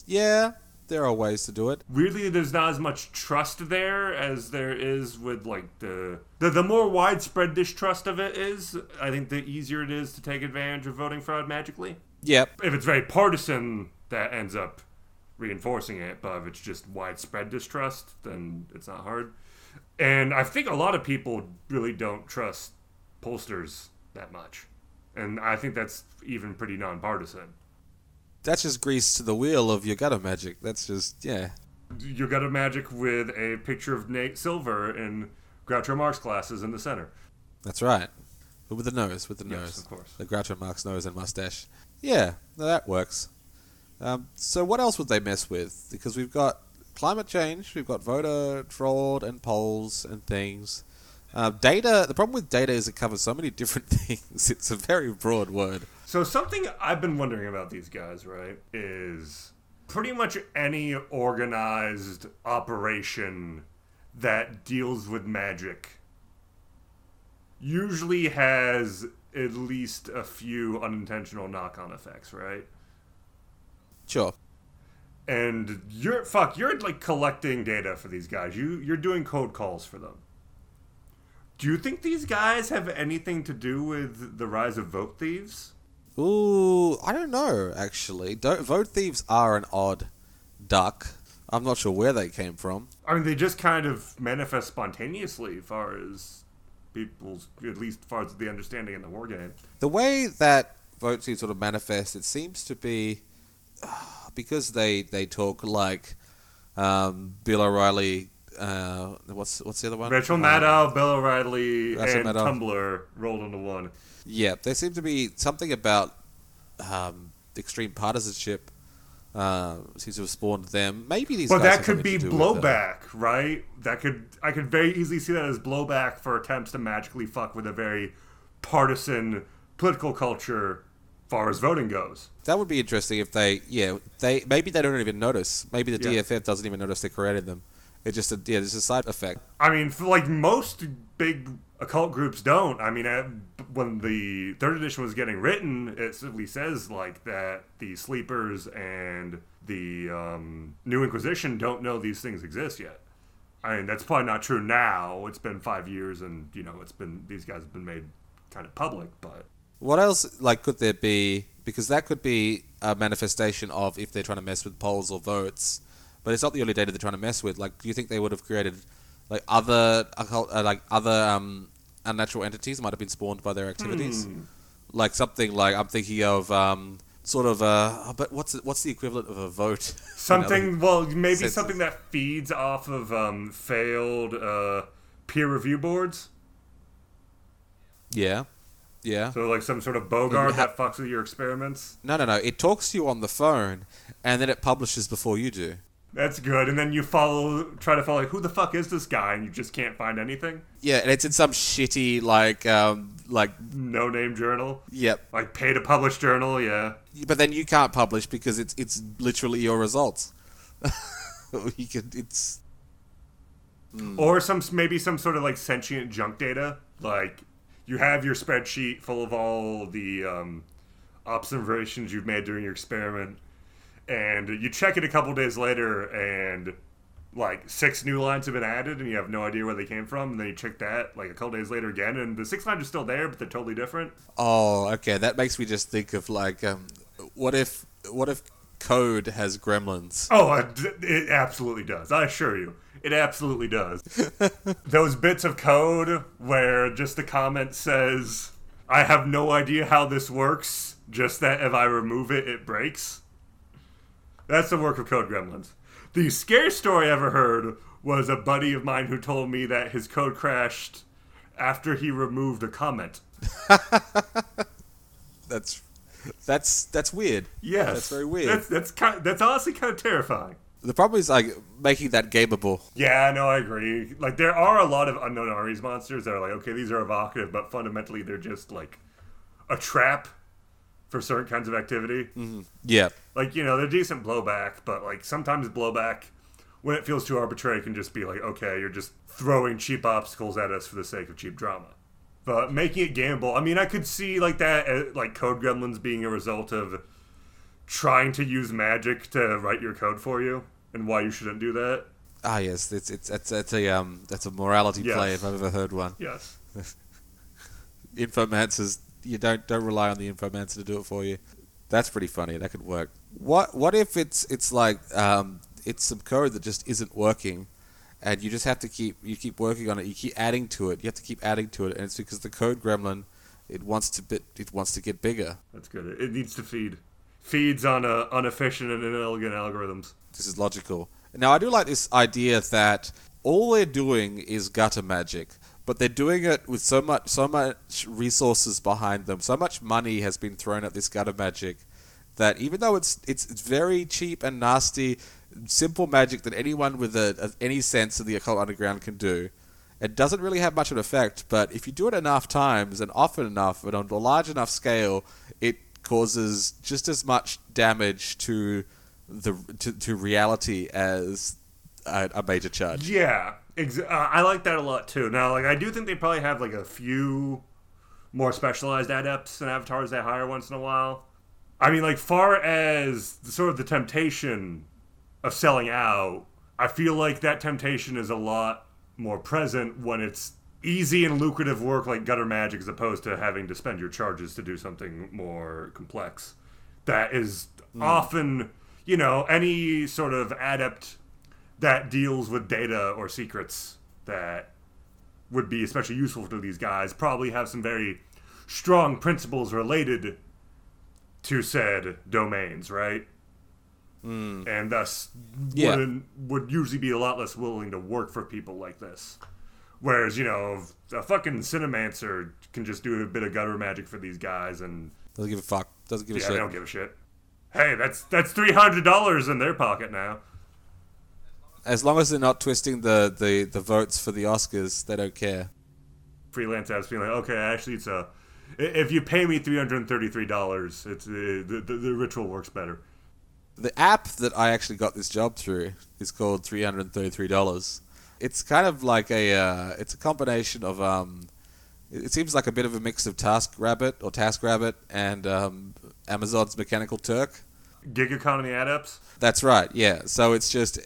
Yeah, there are ways to do it. Weirdly, there's not as much trust there as there is with like the the, the more widespread distrust of it is. I think the easier it is to take advantage of voting fraud magically. Yep. If it's very partisan, that ends up reinforcing it. But if it's just widespread distrust, then it's not hard. And I think a lot of people really don't trust pollsters that much. And I think that's even pretty nonpartisan. That's just grease to the wheel of your gutter magic. That's just, yeah. You got magic with a picture of Nate Silver in Groucho Marx glasses in the center. That's right. But with the nose, with the Yes, nose. of course. The Groucho Marx nose and mustache. Yeah, that works. Um, so what else would they mess with? Because we've got climate change, we've got voter fraud and polls and things. Uh, data. The problem with data is it covers so many different things. It's a very broad word. So something I've been wondering about these guys, right, is pretty much any organized operation that deals with magic usually has at least a few unintentional knock-on effects, right? Sure. And you're fuck, you're like collecting data for these guys. You you're doing code calls for them. Do you think these guys have anything to do with the rise of vote thieves? Ooh, I don't know. Actually, don't, vote thieves are an odd duck. I'm not sure where they came from. I mean, they just kind of manifest spontaneously, as far as people's, at least as far as the understanding in the war game. the way that vote thieves sort of manifest, it seems to be uh, because they they talk like um, Bill O'Reilly. Uh, what's what's the other one? Rachel Uh, Maddow, Bill O'Reilly, Rachel and Maddow. Tumblr rolled into one. Yeah, there seemed to be something about um, extreme partisanship. Uh, seems to have spawned them. Maybe these. But that could be to do with, uh, blowback, right? That could I could very easily see that as blowback for attempts to magically fuck with a very partisan political culture, far as voting goes. That would be interesting if they, yeah, they maybe they don't even notice. Maybe the Yeah. DFF doesn't even notice they created them. It's just a yeah, it's a side effect. I mean, for like most big occult groups don't. I mean, when the third edition was getting written, it simply says like that the sleepers and the um, New Inquisition don't know these things exist yet. I mean, that's probably not true now. It's been five years, and you know, it's been these guys have been made kind of public, but What else like could there be? Because that could be a manifestation of if they're trying to mess with polls or votes, but it's not the only data they're trying to mess with. Like, do you think they would have created like other occult, uh, like other um, unnatural entities might have been spawned by their activities? Like something like I'm thinking of um, sort of uh, but what's what's the equivalent of a vote? something. Well, maybe senses. something that feeds off of um, failed uh, peer review boards. yeah, yeah. So like some sort of boggart ha- that fucks with your experiments. No, no, no. It talks to you on the phone, and then it publishes before you do. That's good. And then you follow, try to follow, like, who the fuck is this guy? And you just can't find anything. Yeah, and it's in some shitty like um like No name journal, yep. like pay to publish journal. Yeah. But then you can't publish because it's it's literally your results. you can it's Or some maybe some sort of like sentient junk data. Like you have your spreadsheet full of all the um, observations you've made during your experiment, and you check it a couple days later, and like six new lines have been added, and you have no idea where they came from. And then you check that like a couple days later again, and the six lines are still there, but they're totally different. oh okay. That makes me just think of like um, what if what if code has gremlins? Oh, it, it absolutely does. I assure you. It absolutely does. Those bits of code where just the comment says, I have no idea how this works, just that if I remove it, it breaks. That's the work of Code Gremlins. The scariest story I ever heard was a buddy of mine who told me that his code crashed after he removed a comment. That's That's that's weird. Yes, that's very weird. That's that's kind. That's honestly kind of terrifying. The problem is like making that gameable. Yeah, no, I agree. Like there are a lot of unknown armies monsters that are like, okay, these are evocative, but fundamentally they're just like a trap for certain kinds of activity. Mm-hmm. Yeah, Like you know, they're decent blowback, but like sometimes blowback, when it feels too arbitrary, can just be like, okay, you're just throwing cheap obstacles at us for the sake of cheap drama. But making it gamble, I mean, I could see like that, uh, like code gremlins being a result of trying to use magic to write your code for you, and why you shouldn't do that. ah yes, it's it's it's, it's a um that's a morality play Yes. if I've ever heard one. Yes. Infomancers, you don't don't rely on the infomancer to do it for you. That's pretty funny. That could work. What what if it's it's like um it's some code that just isn't working, and you just have to keep you keep working on it. You keep adding to it. You have to keep adding to it, and it's because the code gremlin it wants to bit it wants to get bigger. That's good. It needs to feed. Feeds on uh, inefficient and inelegant algorithms. This is logical. Now, I do like this idea that all they're doing is gutter magic, but they're doing it with so much, so much resources behind them. So much money has been thrown at this gutter magic that even though it's it's, it's very cheap and nasty, simple magic that anyone with a, a, any sense of the occult underground can do, it doesn't really have much of an effect. But if you do it enough times and often enough and on a large enough scale, it causes just as much damage to the to, to reality as a, a major charge. Yeah, ex- uh, I like that a lot too. Now, like I do think they probably have like a few more specialized adepts and avatars they hire once in a while. I mean, like far as the, sort of the temptation of selling out, I feel like that temptation is a lot more present when it's easy and lucrative work like gutter magic as opposed to having to spend your charges to do something more complex. That is often, you know, any sort of adept that deals with data or secrets that would be especially useful to these guys probably have some very strong principles related to said domains, right? Hmm. And thus Yeah. would, usually be a lot less willing to work for people like this. Whereas, you know, a fucking Cinemancer can just do a bit of gutter magic for these guys and Doesn't give a fuck. Doesn't give a yeah, shit. they don't give a shit. Hey, that's that's three hundred dollars in their pocket now. As long as they're not twisting the, the, the votes for the Oscars, they don't care. freelance apps being like, okay, actually, it's a. If you pay me three hundred and thirty-three dollars, it's uh, the, the the ritual works better. The app that I actually got this job through is called three hundred and thirty-three dollars. It's kind of like a uh, it's a combination of um, it seems like a bit of a mix of TaskRabbit or TaskRabbit and um, Amazon's Mechanical Turk. Gig economy adepts. That's right. Yeah. So it's just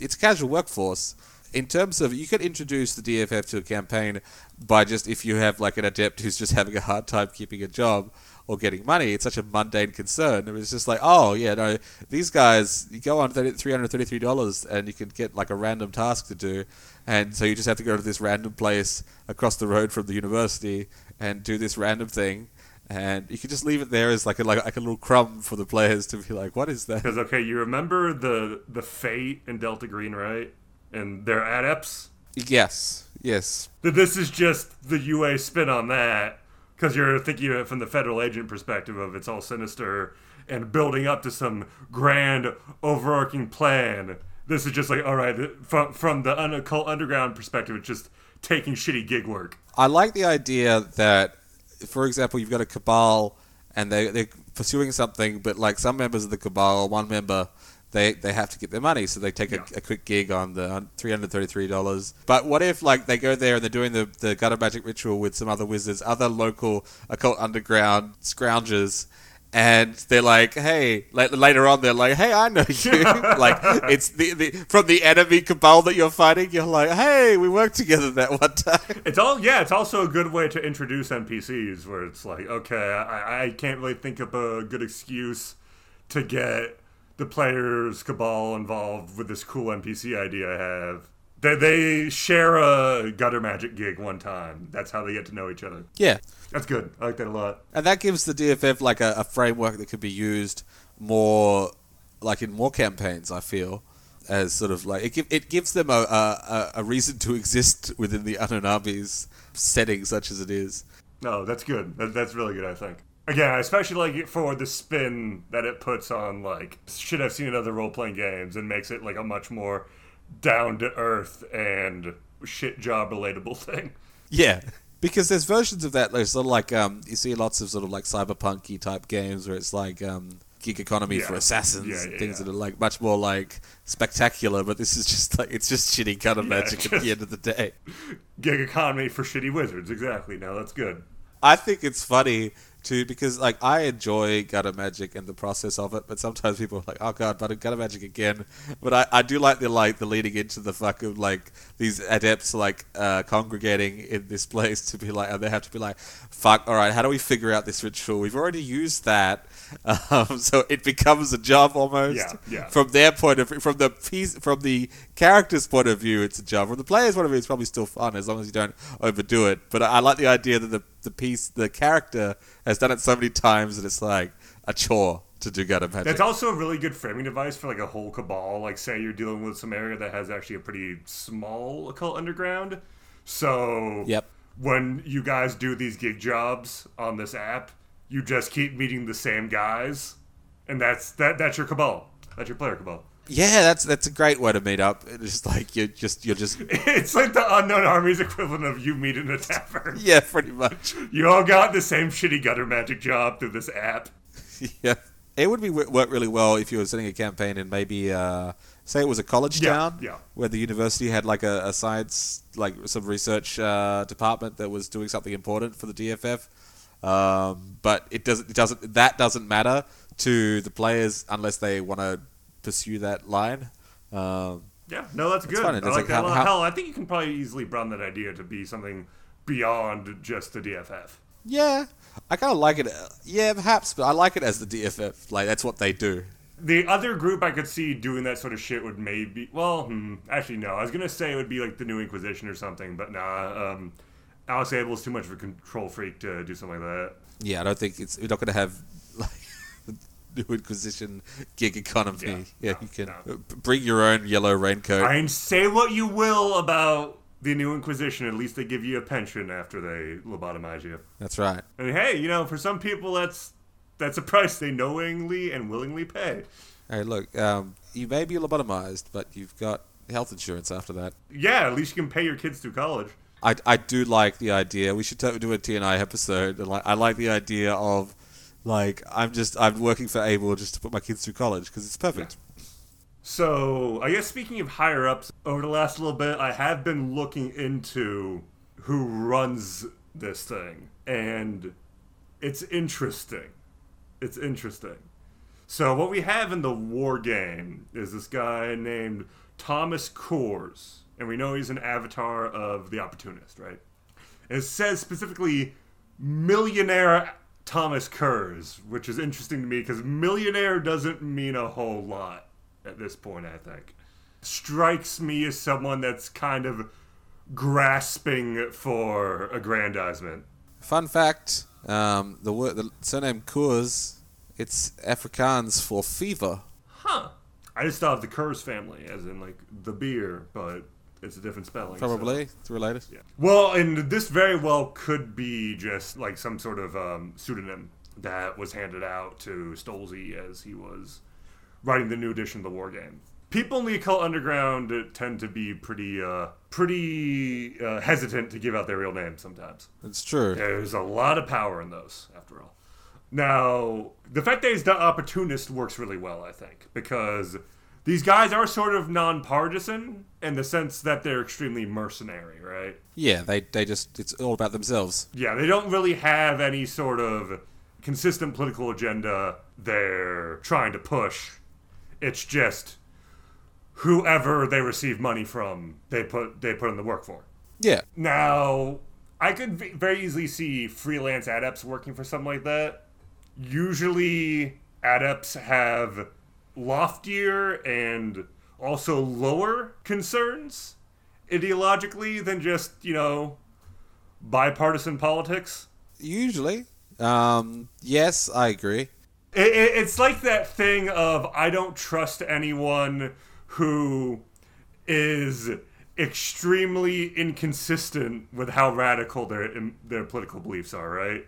it's a casual workforce. In terms of you could introduce the DFF to a campaign by just if you have like an adept who's just having a hard time keeping a job or getting money. It's such a mundane concern. It was just like, oh yeah, no, these guys you go on three hundred thirty three dollars and you can get like a random task to do, and so you just have to go to this random place across the road from the university and do this random thing. And you can just leave it there as like a like, like a little crumb for the players to be like, what is that? Because okay, you remember the the Fate in Delta Green, right? And their adepts. Yes, yes. That this is just the UA spin on that. Because you're thinking of it from the federal agent perspective of it's all sinister and building up to some grand overarching plan. This is just like, all right, from from the occult underground perspective, it's just taking shitty gig work. I like the idea that, for example, you've got a cabal and they they're pursuing something, but like some members of the cabal, one member. They, they have to get their money, so they take Yeah. a, a quick gig on the on three hundred thirty three dollars. But what if like they go there and they're doing the, the gutter magic ritual with some other wizards, other local occult underground scroungers, and they're like, hey, la- later on they're like, hey, I know you. like it's the, the from the enemy cabal that you're fighting. You're like, hey, we worked together that one time. It's all yeah. It's also a good way to introduce NPCs where it's like, okay, I, I can't really think of a good excuse to get the players cabal involved with this cool NPC idea I have. They they share a gutter magic gig one time. That's how they get to know each other. Yeah, That's good. I like that a lot. And that gives the DFF like a, a framework that could be used more, like in more campaigns. I feel as sort of like it, give, it gives them a, a, a reason to exist within the Anunnabi's setting, such as it is. No, that's good. That, that's really good. I think. Again, especially like for the spin that it puts on like shit I've seen in other role playing games and makes it like a much more down to earth and shit job relatable thing. Yeah, because there's versions of that. There's sort of like um, you see lots of sort of like cyberpunky type games where it's like um, gig economy Yeah. for assassins Yeah, and yeah, things that are like much more like spectacular. But this is just like it's just shitty kind of magic at the end of the day. Gig economy for shitty wizards, exactly. Now that's good. I think it's funny too because like I enjoy gutter magic and the process of it, but sometimes people are like, "Oh god, but gutter magic again." But I, I do like the like the leading into the fucking like these adepts like uh, congregating in this place to be like, and they have to be like, "Fuck, all right, how do we figure out this ritual? We've already used that." Um, so it becomes a job almost. Yeah, yeah. From their point of view, from the piece, from the character's point of view, it's a job. From the player's point of view, it's probably still fun as long as you don't overdo it. But I, I like the idea that the the piece, the character has done it so many times that it's like a chore to do gutter magic. That's also a really good framing device for like a whole cabal. Like, say you're dealing with some area that has actually a pretty small occult underground. So, Yep. when you guys do these gig jobs on this app, you just keep meeting the same guys, and that's that. That's your cabal. That's your player cabal. Yeah, that's that's a great way to meet up. It's just like you're just you're just It's like the unknown armies equivalent of you meet in a tavern. yeah, pretty much. You all got the same shitty gutter magic job through this app. yeah, it would be work really well if you were setting a campaign in maybe uh, say it was a college Yeah, town, yeah. where the university had like a, a science like some research uh, department that was doing something important for the DFF. Um, but it doesn't it doesn't that doesn't matter to the players unless they want to pursue that line. Um, Yeah, no, that's good. I like like that. how- how- Hell, I think you can probably easily broaden that idea to be something beyond just the DFF. yeah, I kind of like it. uh, Yeah, perhaps, but I like it as the DFF. Like that's what they do. The other group I could see doing that sort of shit would maybe. Well, hmm, actually, no. I was gonna say it would be like the New Inquisition or something, but nah. Um, Alex Abel's too much of a control freak to do something like that. Yeah, I don't think it's. We're not going to have New Inquisition gig economy. Yeah, Yeah, no, you can no. bring your own yellow raincoat. I mean, say what you will about the New Inquisition. At least they give you a pension after they lobotomize you. That's right. And hey, you know, for some people, that's that's a price they knowingly and willingly pay. Hey, look, um, you may be lobotomized, but you've got health insurance after that. Yeah, at least you can pay your kids through college. I, I do like the idea. We should do a TNI episode. I like the idea of like I'm just I'm working for Abel just to put my kids through college because it's perfect. So, I guess speaking of higher ups, over the last little bit, I have been looking into who runs this thing, and it's interesting. It's interesting. So, what we have in the war game is this guy named Thomas Koors, and we know he's an avatar of the opportunist, right? And it says specifically millionaire Thomas Koors, which is interesting to me because millionaire doesn't mean a whole lot at this point, I think. Strikes me as someone that's kind of grasping for aggrandizement. Fun fact: um, the word the surname Koors, it's Afrikaans for fever. Huh. I just thought of the Coors family, as in like the beer, but it's a different spelling. so- Probably it's related. Yeah. Well, and this very well could be just like some sort of um, pseudonym that was handed out to Stolze as he was writing the new edition of the war game. People in the occult underground tend to be pretty, uh, pretty uh, hesitant to give out their real names sometimes. It's true. There's a lot of power in those, after all. Now, the fact that he's the opportunist works really well, I think, because these guys are sort of nonpartisan in the sense that they're extremely mercenary, right? Yeah, they they just it's all about themselves. Yeah, they don't really have any sort of consistent political agenda they're trying to push. It's just whoever they receive money from, they put they put in the work for. Yeah, Now, I could very easily see freelance adepts working for something like that. Usually, adepts have loftier and also lower concerns ideologically than just, you know, bipartisan politics. usually. Um, yes, I agree. It, it, it's like that thing of I don't trust anyone who is extremely inconsistent with how radical their their political beliefs are, right?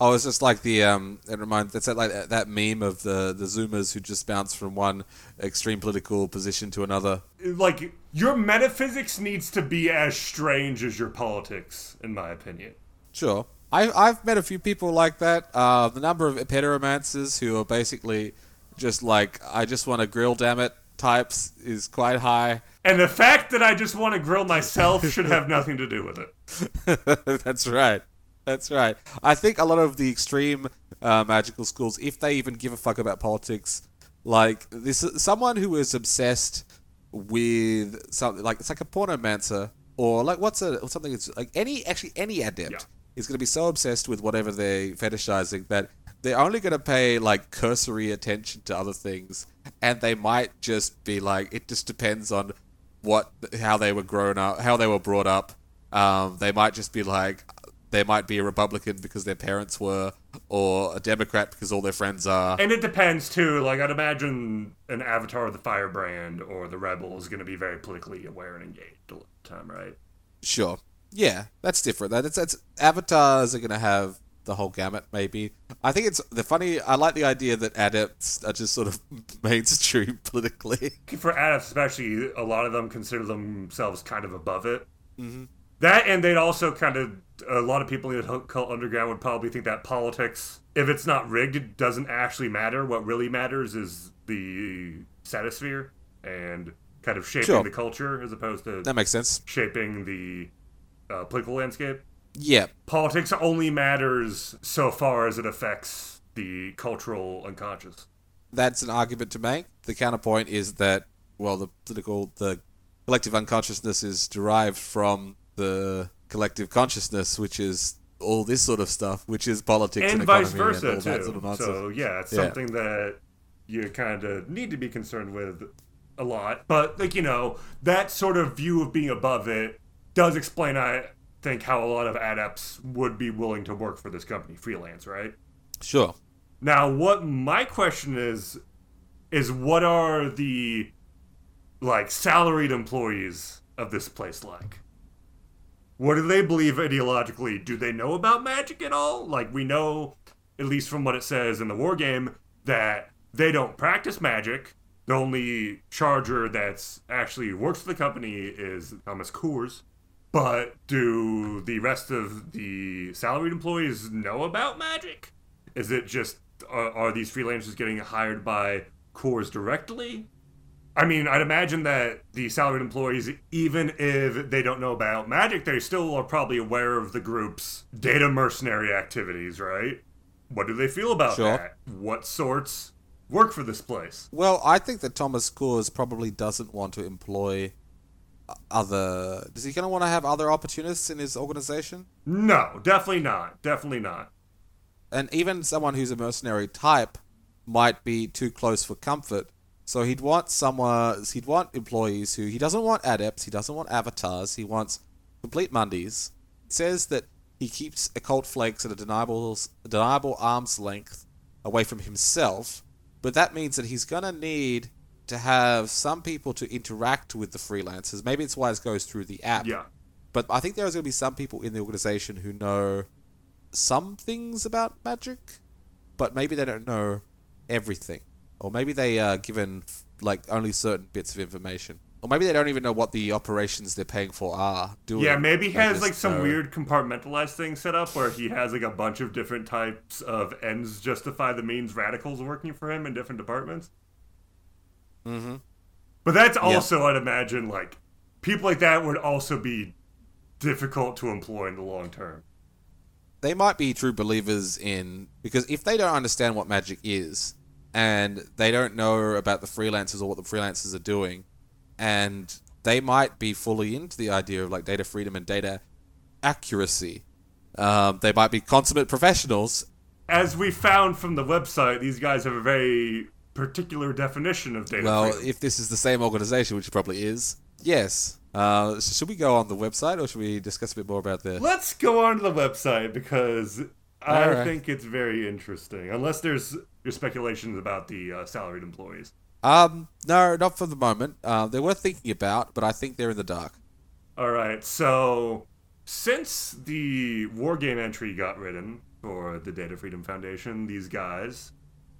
Oh, it's just like the um. It reminds. It's like that, that meme of the the Zoomers who just bounce from one extreme political position to another. Like your metaphysics needs to be as strange as your politics, in my opinion. Sure. I I've met a few people like that. Uh, the number of pedomancers who are basically just like I just want to grill, damn it, types is quite high. And the fact that I just want to grill myself should have nothing to do with it. That's right. That's right. I think a lot of the extreme uh, magical schools, if they even give a fuck about politics, like this, someone who is obsessed with something like it's like a pornomancer or like what's a something that's like any actually any adept yeah. is going to be so obsessed with whatever they're fetishizing that they're only going to pay like cursory attention to other things and they might just be like it just depends on what how they were grown up how they were brought up um, they might just be like they might be a Republican because their parents were, or a Democrat because all their friends are. And it depends too. Like I'd imagine an Avatar of the Firebrand or the Rebel is going to be very politically aware and engaged all the time, right? Sure. Yeah, that's different. That's that's avatars are going to have the whole gamut. Maybe I think it's the funny. I like the idea that adepts are just sort of mainstream politically. For adepts, especially, a lot of them consider themselves kind of above it. Mm-hmm. That and they'd also kind of a lot of people in the cult underground would probably think that politics, if it's not rigged, it doesn't actually matter. What really matters is the stratosphere and kind of shaping sure. the culture as opposed to that makes sense. Shaping the uh, political landscape. Yeah, politics only matters so far as it affects the cultural unconscious. That's an argument to make. The counterpoint is that well, the political, the collective unconsciousness is derived from the collective consciousness, which is all this sort of stuff, which is politics and, and vice versa and too. Sort of so yeah, it's yeah. something that you kind of need to be concerned with a lot. But like you know, that sort of view of being above it does explain, I think, how a lot of adepts would be willing to work for this company freelance, right? Sure. Now, what my question is is what are the like salaried employees of this place like? What do they believe ideologically? Do they know about magic at all? Like we know, at least from what it says in the war game, that they don't practice magic. The only charger that's actually works for the company is Thomas Koors. But do the rest of the salaried employees know about magic? Is it just are, are these freelancers getting hired by Koors directly? I mean, I'd imagine that the salaried employees, even if they don't know about magic, they still are probably aware of the group's data mercenary activities, right? What do they feel about sure. that? What sorts work for this place? Well, I think that Thomas Koors probably doesn't want to employ uh, other. Does he kind of want to have other opportunists in his organization? No, definitely not. Definitely not. And even someone who's a mercenary type might be too close for comfort so he'd want someone, he'd want employees who he doesn't want adepts, he doesn't want avatars, he wants complete mundies. He says that he keeps occult flakes at a deniable, deniable arm's length away from himself, but that means that he's gonna need to have some people to interact with the freelancers. Maybe it's why it goes through the app. Yeah. But I think there's gonna be some people in the organization who know some things about magic, but maybe they don't know everything or maybe they are given like only certain bits of information. Or maybe they don't even know what the operations they're paying for are doing. Yeah, maybe he has like some weird compartmentalized thing set up where he has like a bunch of different types of ends justify the means radicals working for him in different departments. Mm-hmm. But that's also, I'd imagine, like people like that would also be difficult to employ in the long term. They might be true believers in because if they don't understand what magic is, and they don't know about the freelancers or what the freelancers are doing, and they might be fully into the idea of like data freedom and data accuracy. Um, they might be consummate professionals. As we found from the website, these guys have a very particular definition of data. Well, freedom. if this is the same organization, which it probably is, yes. Uh, should we go on the website, or should we discuss a bit more about this? Let's go on to the website because I right. think it's very interesting. Unless there's your speculations about the uh, salaried employees. Um, no, not for the moment. Uh, they're worth thinking about, but I think they're in the dark. All right, so since the Wargame entry got written for the Data Freedom Foundation, these guys,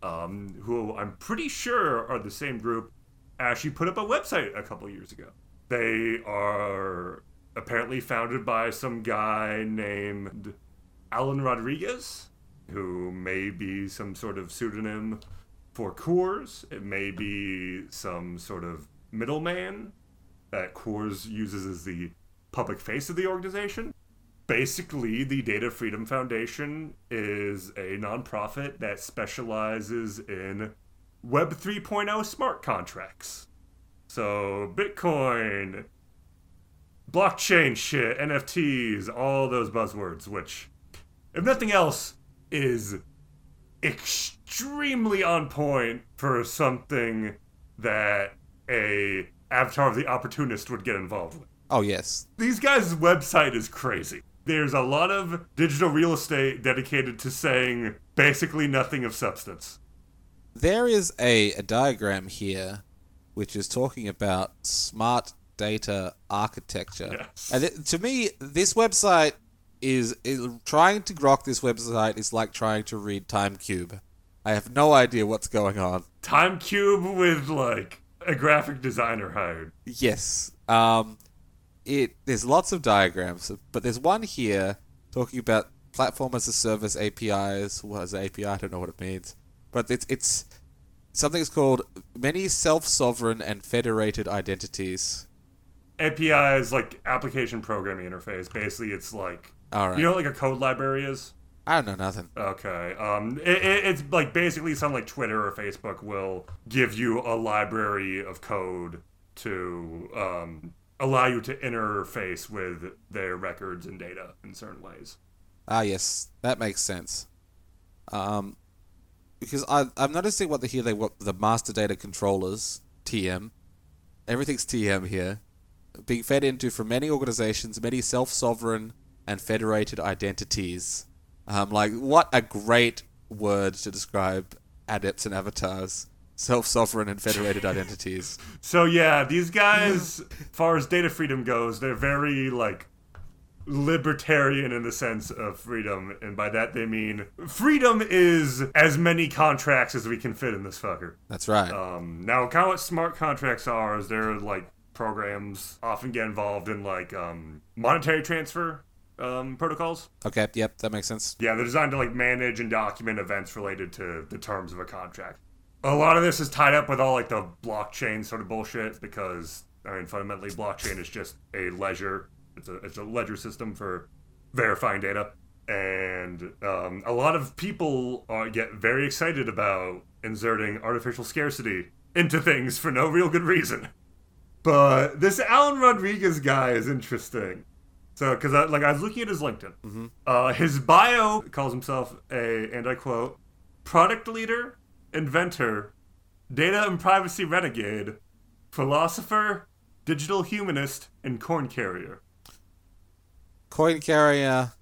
um, who I'm pretty sure are the same group, actually put up a website a couple years ago. They are apparently founded by some guy named Alan Rodriguez, who may be some sort of pseudonym for Koors. It may be some sort of middleman that Koors uses as the public face of the organization. Basically, the Data Freedom Foundation is a nonprofit that specializes in Web 3.0 smart contracts. So, Bitcoin, blockchain shit, NFTs, all those buzzwords, which, if nothing else, is extremely on point for something that a avatar of the opportunist would get involved with. Oh yes. These guys' website is crazy. There's a lot of digital real estate dedicated to saying basically nothing of substance. There is a, a diagram here which is talking about smart data architecture. Yes. And it, to me, this website is, is trying to grok this website is like trying to read Time Cube. I have no idea what's going on. Time Cube with like a graphic designer hired. Yes. Um, it there's lots of diagrams, but there's one here talking about platform as a service APIs. What is API? I don't know what it means, but it's it's something's called many self-sovereign and federated identities. API is like application programming interface. Basically, it's like All right. you know what like a code library is. I don't know nothing. Okay. Um, it, it, it's like basically something like Twitter or Facebook will give you a library of code to um, allow you to interface with their records and data in certain ways. Ah, yes, that makes sense. Um, because I I'm noticing what the here they what the master data controllers TM, everything's TM here, being fed into from many organizations, many self-sovereign and federated identities. Um, like what a great word to describe adepts and avatars. Self-sovereign and federated identities. So yeah, these guys, as far as data freedom goes, they're very like libertarian in the sense of freedom, and by that they mean freedom is as many contracts as we can fit in this fucker. That's right. Um, now, kind of what smart contracts are is they're like programs often get involved in like um, monetary transfer um, protocols. Okay, yep, that makes sense. Yeah, they're designed to like manage and document events related to the terms of a contract. A lot of this is tied up with all like the blockchain sort of bullshit because I mean fundamentally blockchain is just a ledger. It's a it's a ledger system for verifying data, and um, a lot of people are, get very excited about inserting artificial scarcity into things for no real good reason. But this Alan Rodriguez guy is interesting. So, because I, like I was looking at his LinkedIn, uh, his bio calls himself a, and I quote, product leader, inventor, data and privacy renegade, philosopher, digital humanist, and corn carrier. Coin carrier.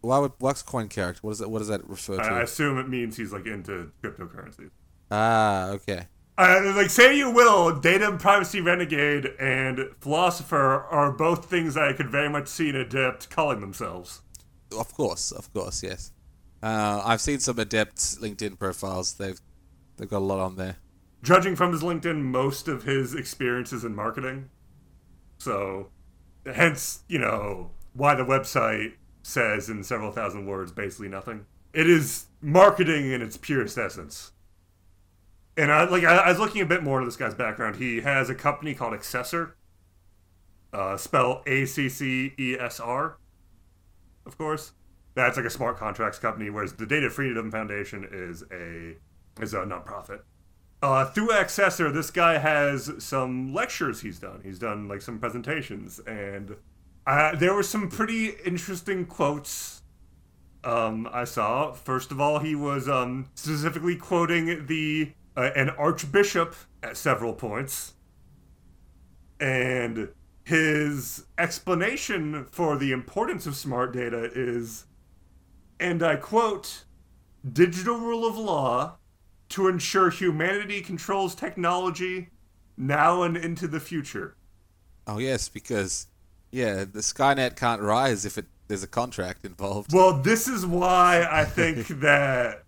Why would what's coin character? What is that? What does that refer to? I, I assume it means he's like into cryptocurrencies. ah, okay. Uh, like say you will, data and privacy renegade and philosopher are both things that I could very much see an adept calling themselves. Of course, of course, yes. Uh, I've seen some adepts LinkedIn profiles. They've they've got a lot on there. judging from his LinkedIn, most of his experiences in marketing. So, hence, you know, why the website says in several thousand words basically nothing. It is marketing in its purest essence. And I like I, I was looking a bit more into this guy's background. He has a company called Accessor. Uh, spell A C C E S R. Of course, that's like a smart contracts company, whereas the Data Freedom Foundation is a is a nonprofit. Uh, through Accessor, this guy has some lectures he's done. He's done like some presentations, and uh, there were some pretty interesting quotes um, I saw. First of all, he was um, specifically quoting the uh, an archbishop at several points, and his explanation for the importance of smart data is, and I quote, "digital rule of law." to ensure humanity controls technology now and into the future. Oh yes, because Yeah, the Skynet can't rise if it there's a contract involved. Well, this is why I think that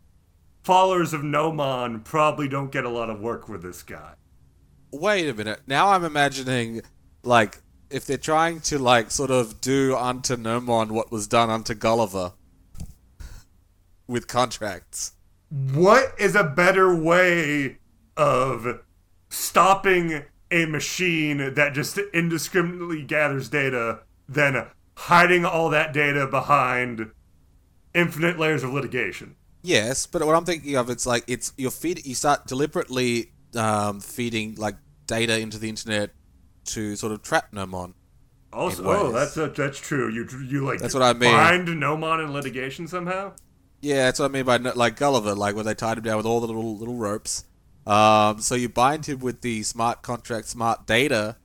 followers of Nomon probably don't get a lot of work with this guy. Wait a minute. Now I'm imagining, like, if they're trying to, like, sort of do unto Nomon what was done unto Gulliver with contracts. What is a better way of stopping a machine that just indiscriminately gathers data than hiding all that data behind infinite layers of litigation? Yes, but what I'm thinking of, it's like it's you're feed you start deliberately um, feeding like data into the internet to sort of trap Nomon. Also, oh, that's that's true. You you like That's what I mean. Find Nomon in litigation somehow. Yeah, that's what I mean by like Gulliver, like where they tied him down with all the little little ropes. Um, so you bind him with the smart contract, smart data.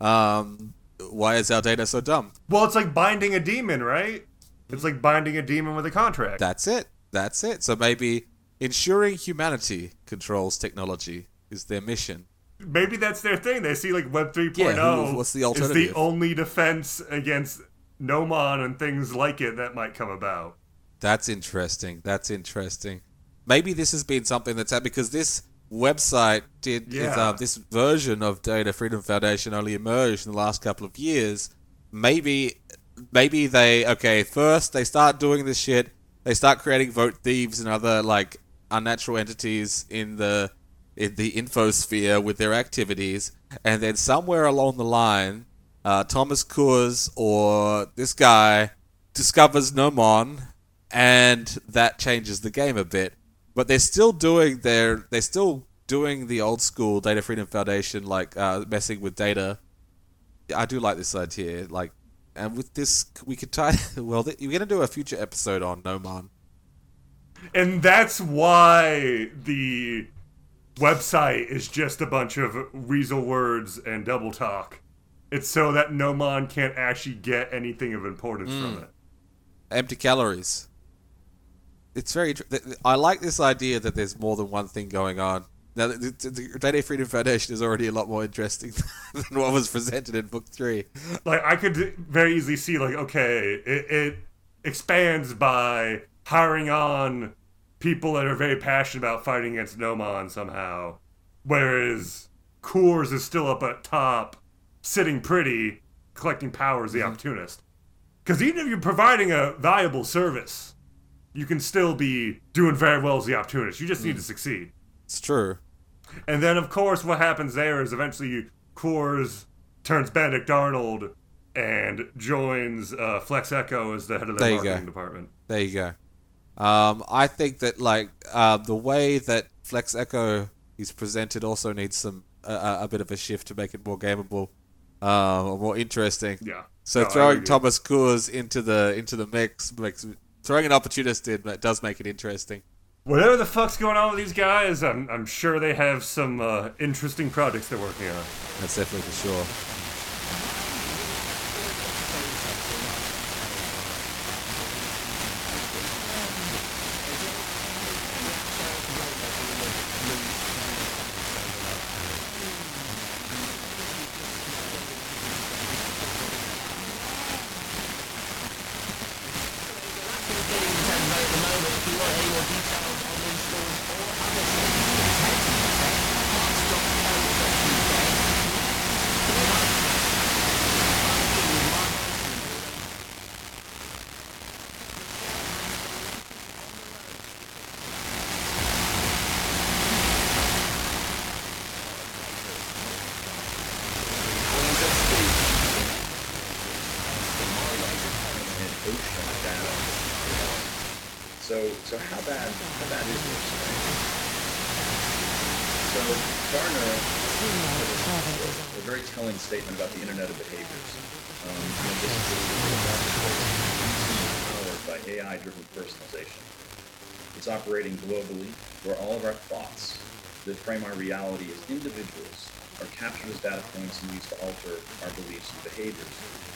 Um, why is our data so dumb? Well, it's like binding a demon, right? It's like binding a demon with a contract. That's it. That's it. So maybe ensuring humanity controls technology is their mission. Maybe that's their thing. They see like Web 3.0 Yeah, who- what's the alternative? is the only defense against Nomon and things like it that might come about. That's interesting. That's interesting. Maybe this has been something that's happened because this website did is, Yeah. um, this version of Data Freedom Foundation only emerged in the last couple of years. Maybe, maybe they okay. First, they start doing this shit. They start creating vote thieves and other like unnatural entities in the in the infosphere with their activities, and then somewhere along the line, uh, Thomas Coors or this guy discovers Nomon, and that changes the game a bit. But they're still doing their they're still doing the old school Data Freedom Foundation like uh, messing with data. I do like this idea, like, and with this we could tie. Well, th- you're gonna do a future episode on Nomon. And that's why the website is just a bunch of weasel words and double talk. It's so that Nomon can't actually get anything of importance Hmm. from it. empty calories. It's very. Tr- th- th- I like this idea that there's more than one thing going on. Now, the, the, the Data Freedom Foundation is already a lot more interesting than what was presented in Book Three. like I could very easily see like okay, it, it expands by hiring on people that are very passionate about fighting against Nomon somehow, whereas Coors is still up at top, sitting pretty, collecting power as the mm-hmm. opportunist. Because even if you're providing a valuable service, you can still be doing very well as the opportunist. You just need mm. to succeed. It's true. And then, of course, what happens there is eventually Coors turns Benedict Arnold and joins uh, Flex Echo as the head of There their you go. marketing department. There you go. Um, I think that like uh, the way that Flex Echo is presented also needs some uh, a bit of a shift to make it more gameable, uh, or more interesting. Yeah. So No, throwing. Thomas Coors into the into the mix makes throwing an opportunist in that does make it interesting. Whatever the fuck's going on with these guys, I'm, I'm sure they have some uh, interesting projects they're working on. That's definitely for sure. an ocean of data. So, so how bad, how bad is this? Right? So Gartner has a, a very telling statement about the Internet of Behaviors. Um, you know, this is powered by AI-driven personalization. It's operating globally, where all of our thoughts that frame our reality as individuals are captured as data points and used to alter our beliefs and behaviors.